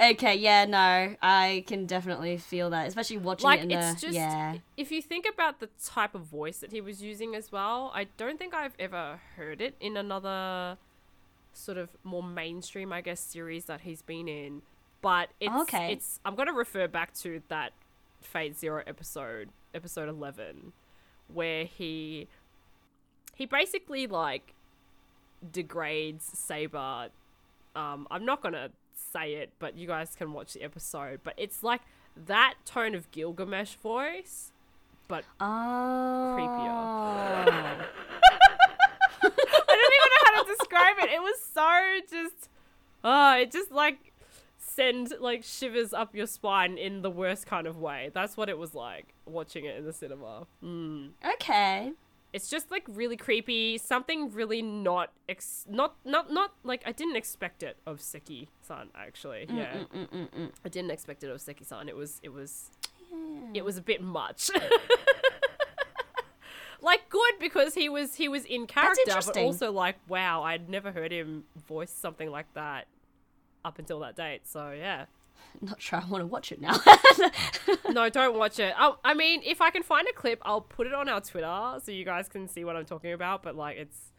Okay. Yeah. No, I can definitely feel that, especially watching like it in it's the just yeah. if you think about the type of voice that he was using as well, I don't think I've ever heard it in another sort of more mainstream, I guess, series that he's been in. But it's Okay. it's I'm gonna refer back to that Fate Zero episode, episode eleven, where he he basically like degrades Saber. Um, I'm not gonna say it, but you guys can watch the episode. But it's like that tone of Gilgamesh voice, but Oh. creepier. I don't even know how to describe it. It was so just, oh, it just like send like shivers up your spine in the worst kind of way. That's what it was like watching it in the cinema. Mm. okay. It's just like really creepy. Something really not ex- not not not like I didn't expect it of Seki-san actually. Mm, yeah, Mm-mm-mm-mm. I didn't expect it of Seki-san. It was it was it was a bit much. like good because he was he was in character, but also like wow, I'd never heard him voice something like that up until that date. So yeah. Not sure I want to watch it now. No, don't watch it. Oh, I mean, if I can find a clip, I'll put it on our Twitter so you guys can see what I'm talking about. But like, it's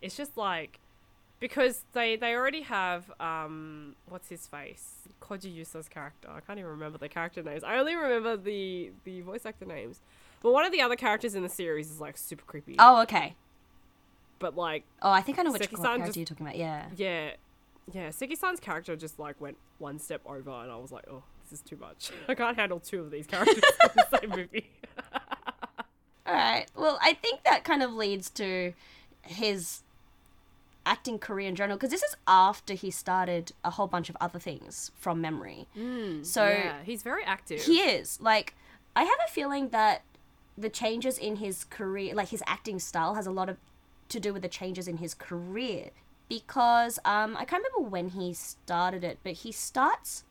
it's just like because they they already have um what's his face Koji Yusa's character. I can't even remember the character names. I only remember the the voice actor names. But one of the other characters in the series is like super creepy. oh, okay. But like, Oh, I think I know which Seki-san character just- you're talking about. Yeah. yeah, yeah, Seki-san's character just like went one step over, and I was like, oh, this is too much. I can't handle two of these characters in the same movie. All right. Well, I think that kind of leads to his acting career in general because this is after he started a whole bunch of other things from memory. Mm, so yeah, he's very active. he is like I have a feeling that the changes in his career, like his acting style, has a lot of to do with the changes in his career because um, I can't remember when he started it, but he starts.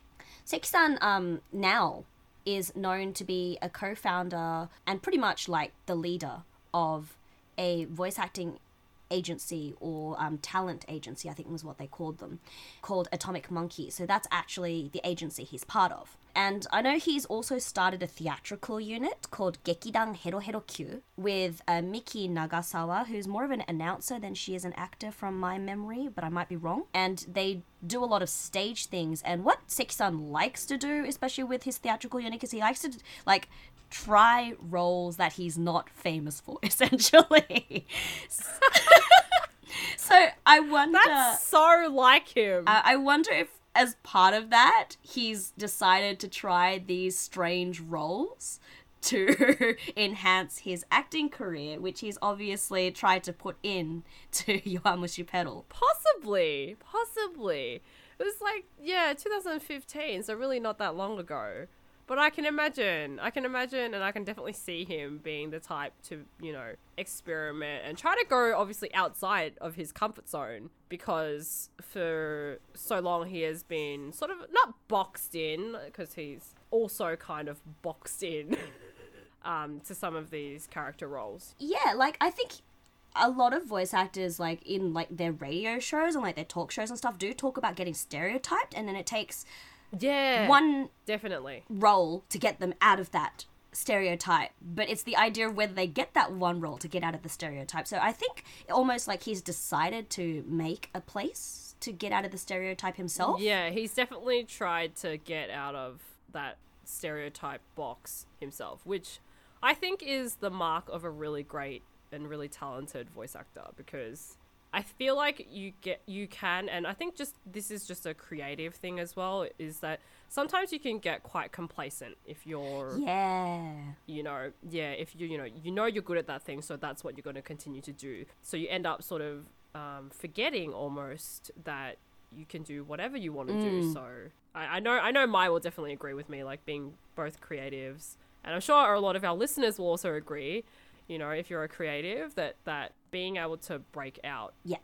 Seki-san um, now is known to be a co-founder and pretty much like the leader of a voice acting agency or um, talent agency, I think was what they called them, called Atomic Monkey. So that's actually the agency he's part of. And I know he's also started a theatrical unit called Gekidang Hero Hero Kyu with uh, Miki Nagasawa, who's more of an announcer than she is an actor from my memory, but I might be wrong. And they do a lot of stage things. And what Seki-san likes to do, especially with his theatrical unit, is he likes to like try roles that he's not famous for, essentially. so I wonder. That's so like him. I I wonder if, as part of that, he's decided to try these strange roles to enhance his acting career, which he's obviously tried to put in to Yowamushi Pedal. possibly, possibly. It was like yeah, 2015, so really not that long ago. But I can imagine, I can imagine, and I can definitely see him being the type to, you know, experiment and try to go obviously outside of his comfort zone because for so long he has been sort of not boxed in because he's also kind of boxed in um, to some of these character roles. Yeah, like I think a lot of voice actors like in like their radio shows and like their talk shows and stuff do talk about getting stereotyped and then it takes Yeah, one definitely. role to get them out of that stereotype but it's the idea of whether they get that one role to get out of the stereotype. So i think almost like he's decided to make a place to get out of the stereotype himself. Yeah, he's definitely tried to get out of that stereotype box himself, which I think is the mark of a really great and really talented voice actor because I feel like you get you can and I think just this is just a creative thing as well is that sometimes you can get quite complacent if you're yeah you know, yeah, if you you know you know you're good at that thing, so that's what you're going to continue to do. So you end up sort of um, forgetting almost that you can do whatever you want to do. So I, I know I know Mai will definitely agree with me, like being both creatives, and I'm sure a lot of our listeners will also agree. You know, if you're a creative, that that being able to break out yeah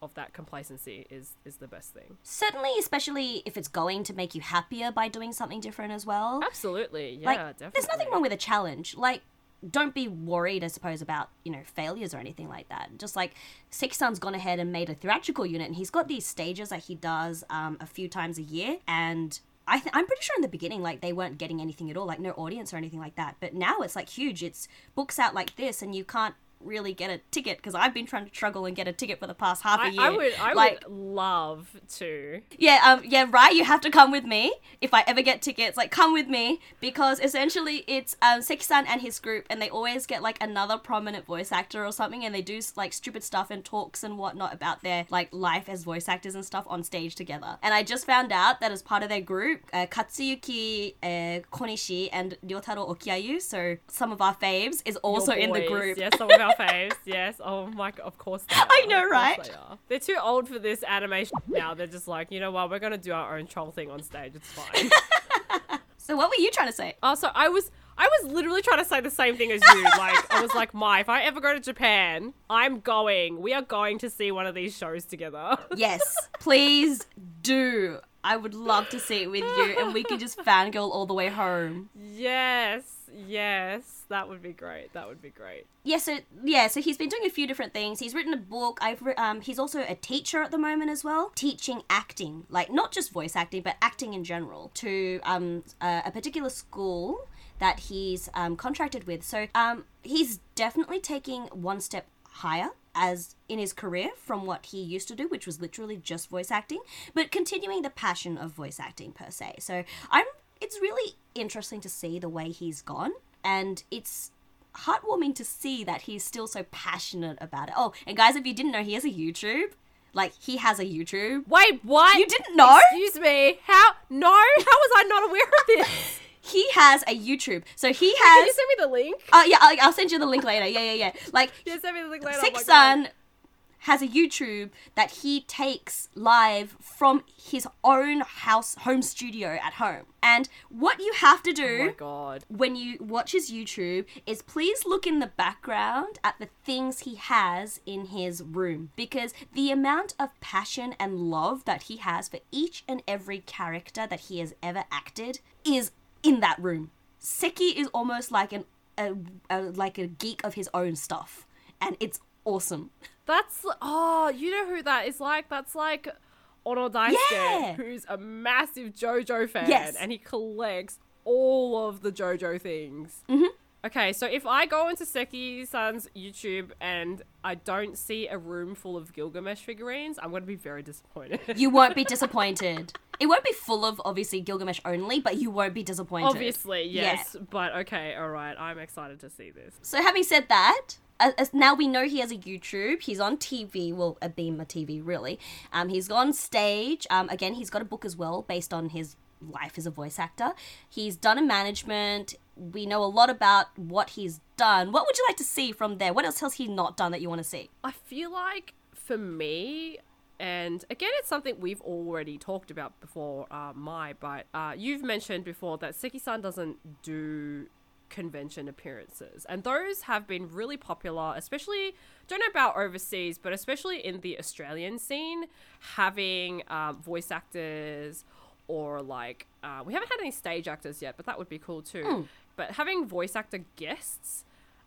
of that complacency is is the best thing. Certainly, especially if it's going to make you happier by doing something different as well. Absolutely, yeah, like, definitely. there's nothing wrong with a challenge. Like, don't be worried, I suppose, about you know failures or anything like that. Just like Seki-san's gone ahead and made a theatrical unit, and he's got these stages that he does um, a few times a year, and. I th- I'm pretty sure in the beginning, like they weren't getting anything at all, like no audience or anything like that. But now it's like huge. It's books out like this, and you can't really get a ticket because I've been trying to struggle and get a ticket for the past half a year. I would, I like, would love to. yeah, um, yeah, right. You have to come with me if I ever get tickets. Like, come with me because essentially it's um Seki-san and his group, and they always get like another prominent voice actor or something, and they do like stupid stuff and talks and whatnot about their like life as voice actors and stuff on stage together. And I just found out that as part of their group, uh, Katsuyuki uh, Konishi and Ryotaro Okiayu, so some of our faves, is also in the group. Yes, some of our faves. Yes. Oh my god, of course they are. I know, right? They are. They're too old for this animation now. They're just like, you know what, we're gonna do our own troll thing on stage. It's fine. So what were you trying to say? Oh, so I was I was literally trying to say the same thing as you. Like I was like, my, if I ever go to Japan, I'm going. We are going to see one of these shows together. Yes, please do. I would love to see it with you, and we can just fangirl all the way home. yes, yes, that would be great. That would be great. Yeah, so yeah, so he's been doing a few different things. He's written a book. I've re- um, he's also a teacher at the moment as well, teaching acting, like not just voice acting, but acting in general, to um a, a particular school that he's um contracted with. So um he's definitely taking one step higher as in his career from what he used to do, which was literally just voice acting, but continuing the passion of voice acting per se. So I'm it's really interesting to see the way he's gone and it's heartwarming to see that he's still so passionate about it. Oh, and guys, if you didn't know, he has a YouTube. Like he has a YouTube. Wait, what? You didn't know? Excuse me. How? No. How was I not aware of this? He has a YouTube. So he has. Can you send me the link? Oh yeah, I'll, I'll send you the link later. Yeah, yeah, yeah. Like Yeah, send me the link later. Oh Six my God. Sun has a YouTube that he takes live from his own house, home studio at home. And what you have to Oh do god. when you watch his YouTube is please look in the background at the things he has in his room because the amount of passion and love that he has for each and every character that he has ever acted is in that room. Seki is almost like an a, a like a geek of his own stuff and it's awesome. That's oh, you know who that is like? That's like Ono Daisuke, Yeah. who's a massive JoJo fan, Yes. and he collects all of the JoJo things. Mm-hmm. Okay, so if I go into Seki-san's YouTube and I don't see a room full of Gilgamesh figurines, I'm going to be very disappointed. You won't be disappointed. It won't be full of obviously Gilgamesh only, but you won't be disappointed. Obviously, Yeah. yes, but okay, all right. I'm excited to see this. So having said that, uh, as now we know he has a YouTube. He's on TV, well, Abema TV, really. Um, he's on stage. Um, again, he's got a book as well based on his life as a voice actor. He's done a management. We know a lot about what he's done. What would you like to see from there? What else has he not done that you want to see? I feel like for me, and again, it's something we've already talked about before, uh, Mai, but uh, you've mentioned before that Seki-san doesn't do convention appearances, and those have been really popular, especially don't know about overseas, but especially in the Australian scene, having um, voice actors or like uh, we haven't had any stage actors yet, but that would be cool too. But having voice actor guests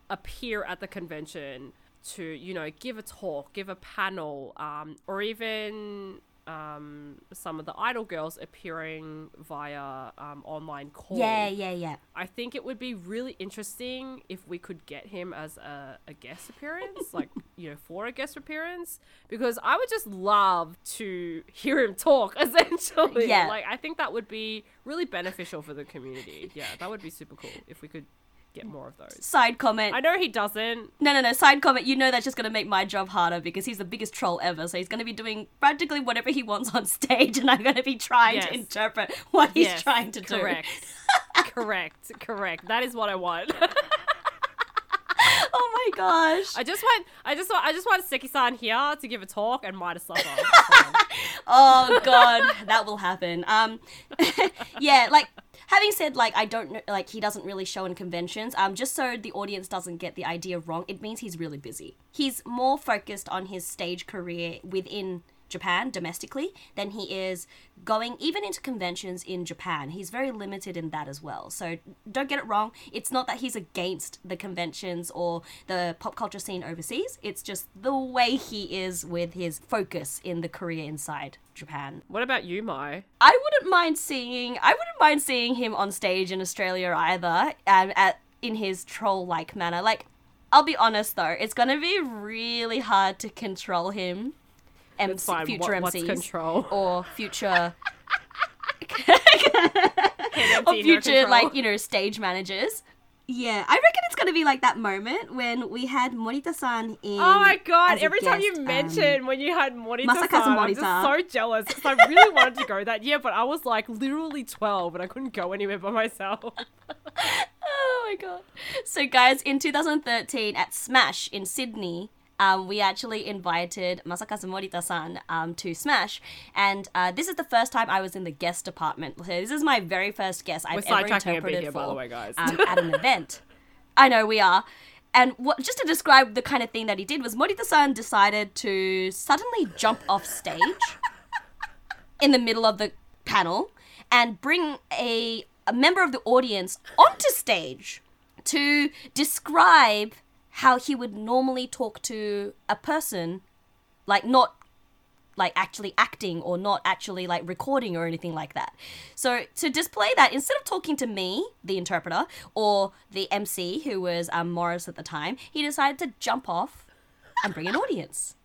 appear at the convention to you know give a talk give a panel um, or even um, some of the idol girls appearing via um, online call Yeah, yeah, yeah. i think it would be really interesting if we could get him as a, a guest appearance like you know for a guest appearance because i would just love to hear him talk essentially Yeah. like i think that would be really beneficial for the community yeah that would be super cool if we could get more of those Side comment. I know he doesn't. No, no, no. Side comment. You know that's just going to make my job harder because he's the biggest troll ever. So he's going to be doing practically whatever he wants on stage, and I'm going to be trying Yes. to interpret what he's trying to correct. correct. Correct. That is what I want. Oh my gosh. I just want. I just want. I just want Seki-san here to give a talk and to suffer. Oh god, that will happen. Um, yeah, like having said like I don't know, like he doesn't really show in conventions. Um, just so the audience doesn't get the idea wrong, it means he's really busy. He's more focused on his stage career within Japan domestically than he is going even into conventions in Japan. He's very limited in that as well. So don't get it wrong. It's not that he's against the conventions or the pop culture scene overseas. It's just the way he is with his focus in the career inside Japan. What about you, Mai? I wouldn't mind seeing I wouldn't mind seeing him on stage in Australia either, um, at in his troll like manner. Like, I'll be honest though, it's gonna be really hard to control him. MC, fine. future What- what's MCs control? or future or empty, no future control. like you know stage managers. Yeah, I reckon it's gonna be like that moment when we had Morita-san in. Oh my god! as a Every time you guest, um, mention when you had Morita, Masakazu I'm just so jealous because I really wanted to go that year, but I was like literally 12 and I couldn't go anywhere by myself. Oh my god. So, guys, in 2013 at Smash in Sydney, um, we actually invited Masakazu Morita san um, to Smash. And uh, this is the first time I was in the guest department. So, this is my very first guest I've We're ever interpreted here, for by the way, guys. um, at an event. I know we are. And what, just to describe the kind of thing that he did was Morita san decided to suddenly jump off stage in the middle of the panel and bring a, a member of the audience onto stage to describe how he would normally talk to a person, like not like actually acting or not actually like recording or anything like that. So to display that, instead of talking to me, the interpreter, or the MC who was um, Morris at the time, he decided to jump off and bring an audience.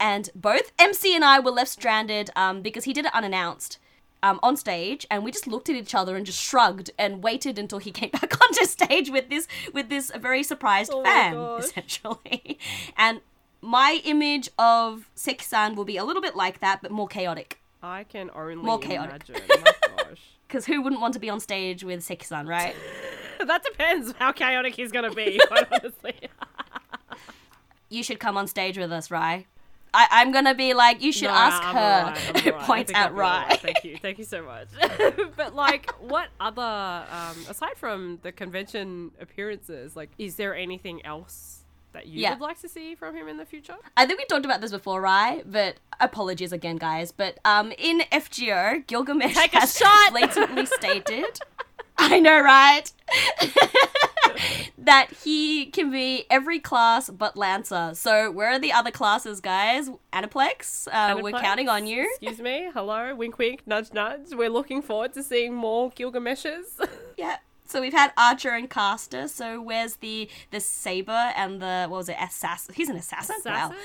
And both MC and I were left stranded um, because he did it unannounced um, on stage, and we just looked at each other and just shrugged and waited until he came back onto stage with this with this very surprised Oh fan, essentially. And my image of Seki-san will be a little bit like that, but more chaotic. I can only More chaotic. imagine. Because who wouldn't want to be on stage with Seki-san, right? that depends how chaotic he's gonna be, quite honestly. you should come on stage with us, Rai. I, I'm gonna be like, you should No, ask I'm her. alright, I'm It points at be Thank you, thank you so much. but like, what other, um, aside from the convention appearances, like, is there anything else that you Yeah. would like to see from him in the future? I think we talked about this before, Rai, but apologies again, guys. But um, in FGO, Gilgamesh Take has shot! blatantly stated. I know, right? that he can be every class but Lancer. So where are the other classes, guys? Aniplex, uh, we're counting on you. Excuse me. Hello. Wink, wink. Nudge, nudge. We're looking forward to seeing more Gilgameshes. Yeah. So we've had Archer and Caster. So where's the the saber and the what was it? Assassin. He's an assassin. Assassin?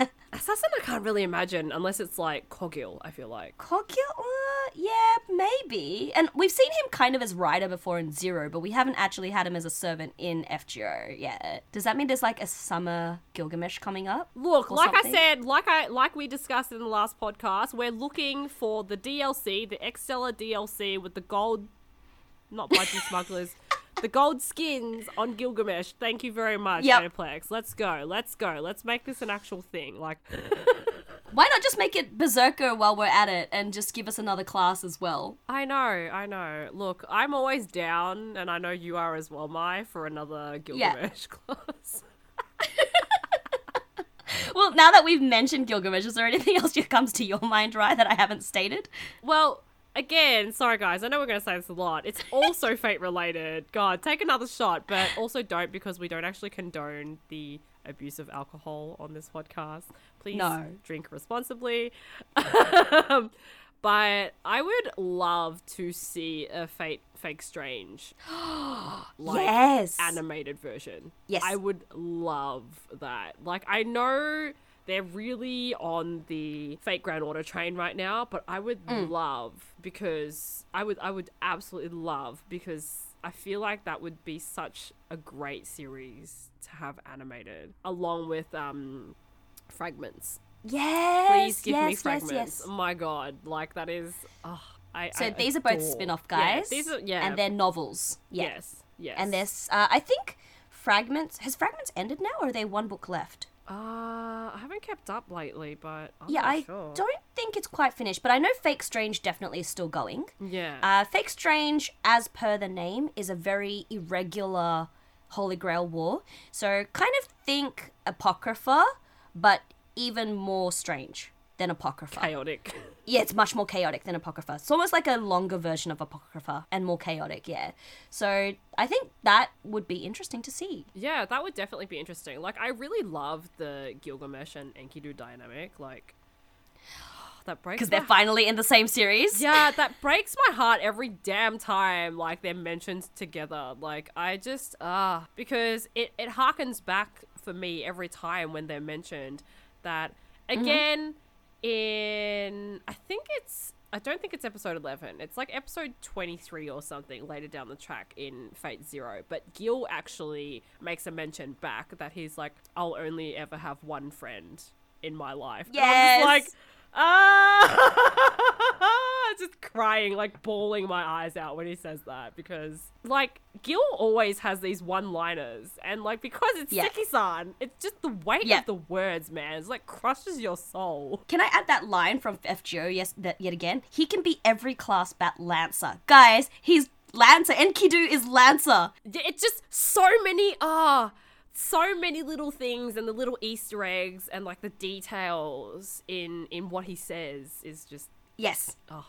Wow. Assassin, I can't really imagine unless it's like Kogil. I feel like. Kogyo? Uh, yeah, maybe. And we've seen him kind of as Rider before in Zero, but we haven't actually had him as a servant in FGO yet. Does that mean there's like a summer Gilgamesh coming up? Look, like something? I said, like I like we discussed in the last podcast, we're looking for the DLC, the Extella DLC with the gold, not budgie smugglers, the gold skins on Gilgamesh. Thank you very much, Yep. Aniplex. Let's go, let's go, let's make this an actual thing. Like, Why not just make it Berserker while we're at it and just give us another class as well? I know, I know. Look, I'm always down, and I know you are as well, Mai, for another Gilgamesh class. Well, now that we've mentioned Gilgamesh, is there anything else that comes to your mind, right, that I haven't stated? Well, again, sorry guys, I know we're going to say this a lot. It's also fate related. God, take another shot, but also don't because we don't actually condone the abuse of alcohol on this podcast. Please No. drink responsibly. But I would love to see a Fate Fake Strange like yes. animated version. Yes. I would love that. Like I know they're really on the Fate Grand Order train right now, but I would Mm. love because I would I would absolutely love because I feel like that would be such a great series to have animated along with um fragments. yes. Please give yes, me fragments. yes. My god, like that is oh, I So I these are both adore- spin-off Yeah, guys. these are yeah. And they're novels. Yeah. yes. Yes. And there's, uh, I think, Fragments. Has Fragments ended now, or are they one book left? Uh, I haven't kept up lately, but I'm yeah, I sure. don't think it's quite finished, but I know Fake Strange definitely is still going. Yeah. Uh, Fake Strange, as per the name, is a very irregular Holy Grail war. So kind of think Apocrypha, but even more strange than Apocrypha. Chaotic. Yeah, it's much more chaotic than Apocrypha. It's almost like a longer version of Apocrypha and more chaotic, yeah. So I think that would be interesting to see. Yeah, that would definitely be interesting. Like, I really love the Gilgamesh and Enkidu dynamic. Like, that breaks Because they're finally in the same series. yeah, that breaks my heart every damn time like they're mentioned together. Like I just ah because it it harkens back for me every time when they're mentioned that again in I think it's I don't think it's episode 11. It's like episode 23 or something later down the track in Fate Zero. But Gil actually makes a mention back that he's like, I'll only ever have one friend in my life. And I'm Yes. just like, ah, just crying, like bawling my eyes out when he says that because, like, Gil always has these one-liners, and like because it's Yeah. Seki-san, it's just the weight Yeah. of the words, man. It's like crushes your soul. Can I add that line from FGO yes, that yet again? He can be every class bat Lancer. Guys, he's Lancer. Enkidu is Lancer. It's just so many ah. so many little things and the little Easter eggs and like the details in in what he says is just Yes. oh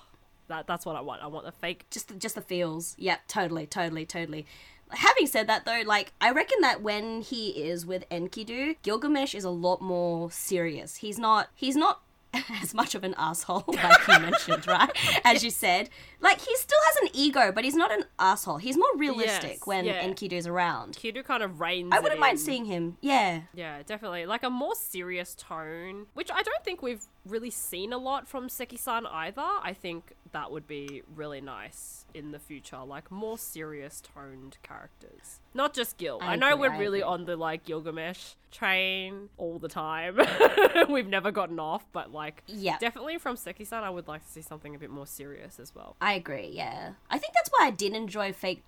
that that's what I want. I want the fake Just the, just the feels. Yep, totally, totally, totally. Having said that though, like I reckon that when he is with Enkidu, Gilgamesh is a lot more serious. He's not he's not as much of an asshole like you mentioned, right? As you said. Like he still has an ego, but he's not an asshole. He's more realistic Yes, when yeah. Enkidu's around. Kidu kind of reigns. I wouldn't mind in. seeing him. Yeah. Yeah, definitely. Like a more serious tone, which I don't think we've really seen a lot from Seki-san either. I think that would be really nice in the future. Like more serious toned characters. Not just Gil. I, I know agree, we're I really agree. on the like Gilgamesh train all the time. we've never gotten off, but like Yeah. definitely from Seki-san I would like to see something a bit more serious as well. I agree, yeah. I think that's why I did enjoy Fake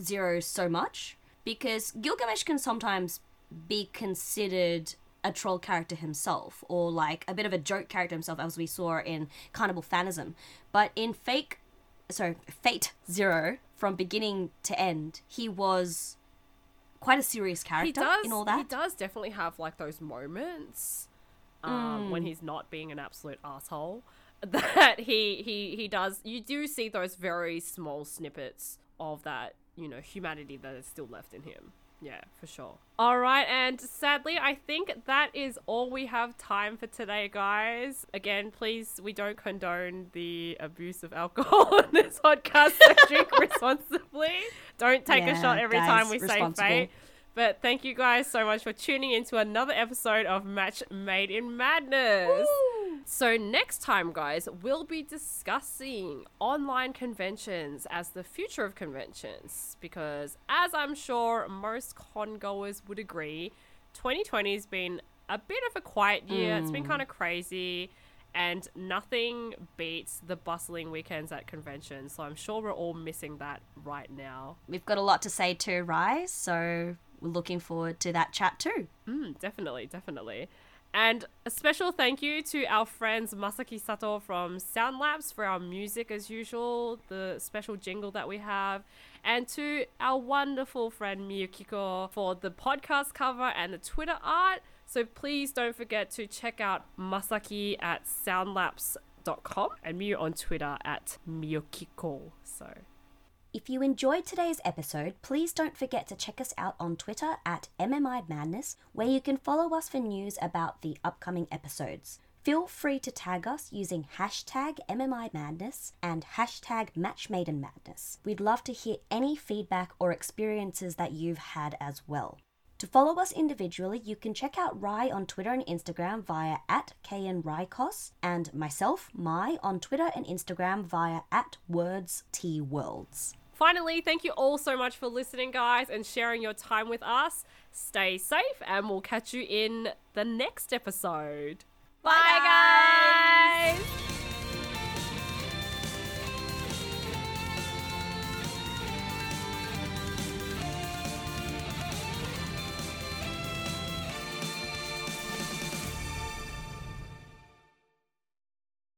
Zero so much because Gilgamesh can sometimes be considered a troll character himself or like a bit of a joke character himself as we saw in Carnival Phantasm. But in Fake sorry, Fate Zero from beginning to end, he was quite a serious character does in all that. he does definitely have like those moments um, when he's not being an absolute asshole that he he he does you do see those very small snippets of that you know humanity that is still left in him yeah for sure. All right and sadly i think that is all we have time for today guys. Again please we don't condone the abuse of alcohol on this podcast. So drink responsibly. Don't take a shot every guys, time we say fate. But thank you guys so much for tuning into another episode of Match Made in Madness. So, next time, guys, we'll be discussing online conventions as the future of conventions. Because, as I'm sure most con goers would agree, 2020 has been a bit of a quiet year. It's been kind of crazy. And nothing beats the bustling weekends at conventions. So, I'm sure we're all missing that right now. We've got a lot to say to Rise, so we're looking forward to that chat too. Mm, definitely, definitely. And a special thank you to our friends Masaki Sato from Sound Labs for our music as usual, the special jingle that we have, and to our wonderful friend Miyukiko for the podcast cover and the Twitter art. So please don't forget to check out Masaki at soundlabs.com and Miyu on Twitter at Miyukiko. So If you enjoyed today's episode, please don't forget to check us out on Twitter at MMI Madness, where you can follow us for news about the upcoming episodes. Feel free to tag us using hashtag MMI Madness and hashtag Match Made in Madness. We'd love to hear any feedback or experiences that you've had as well. To follow us individually, you can check out Rai on Twitter and Instagram via at KNRycos and myself, Mai, on Twitter and Instagram via at WordsTWorlds. Finally, thank you all so much for listening, guys, and sharing your time with us. Stay safe, and we'll catch you in the next episode. Bye, guys! guys.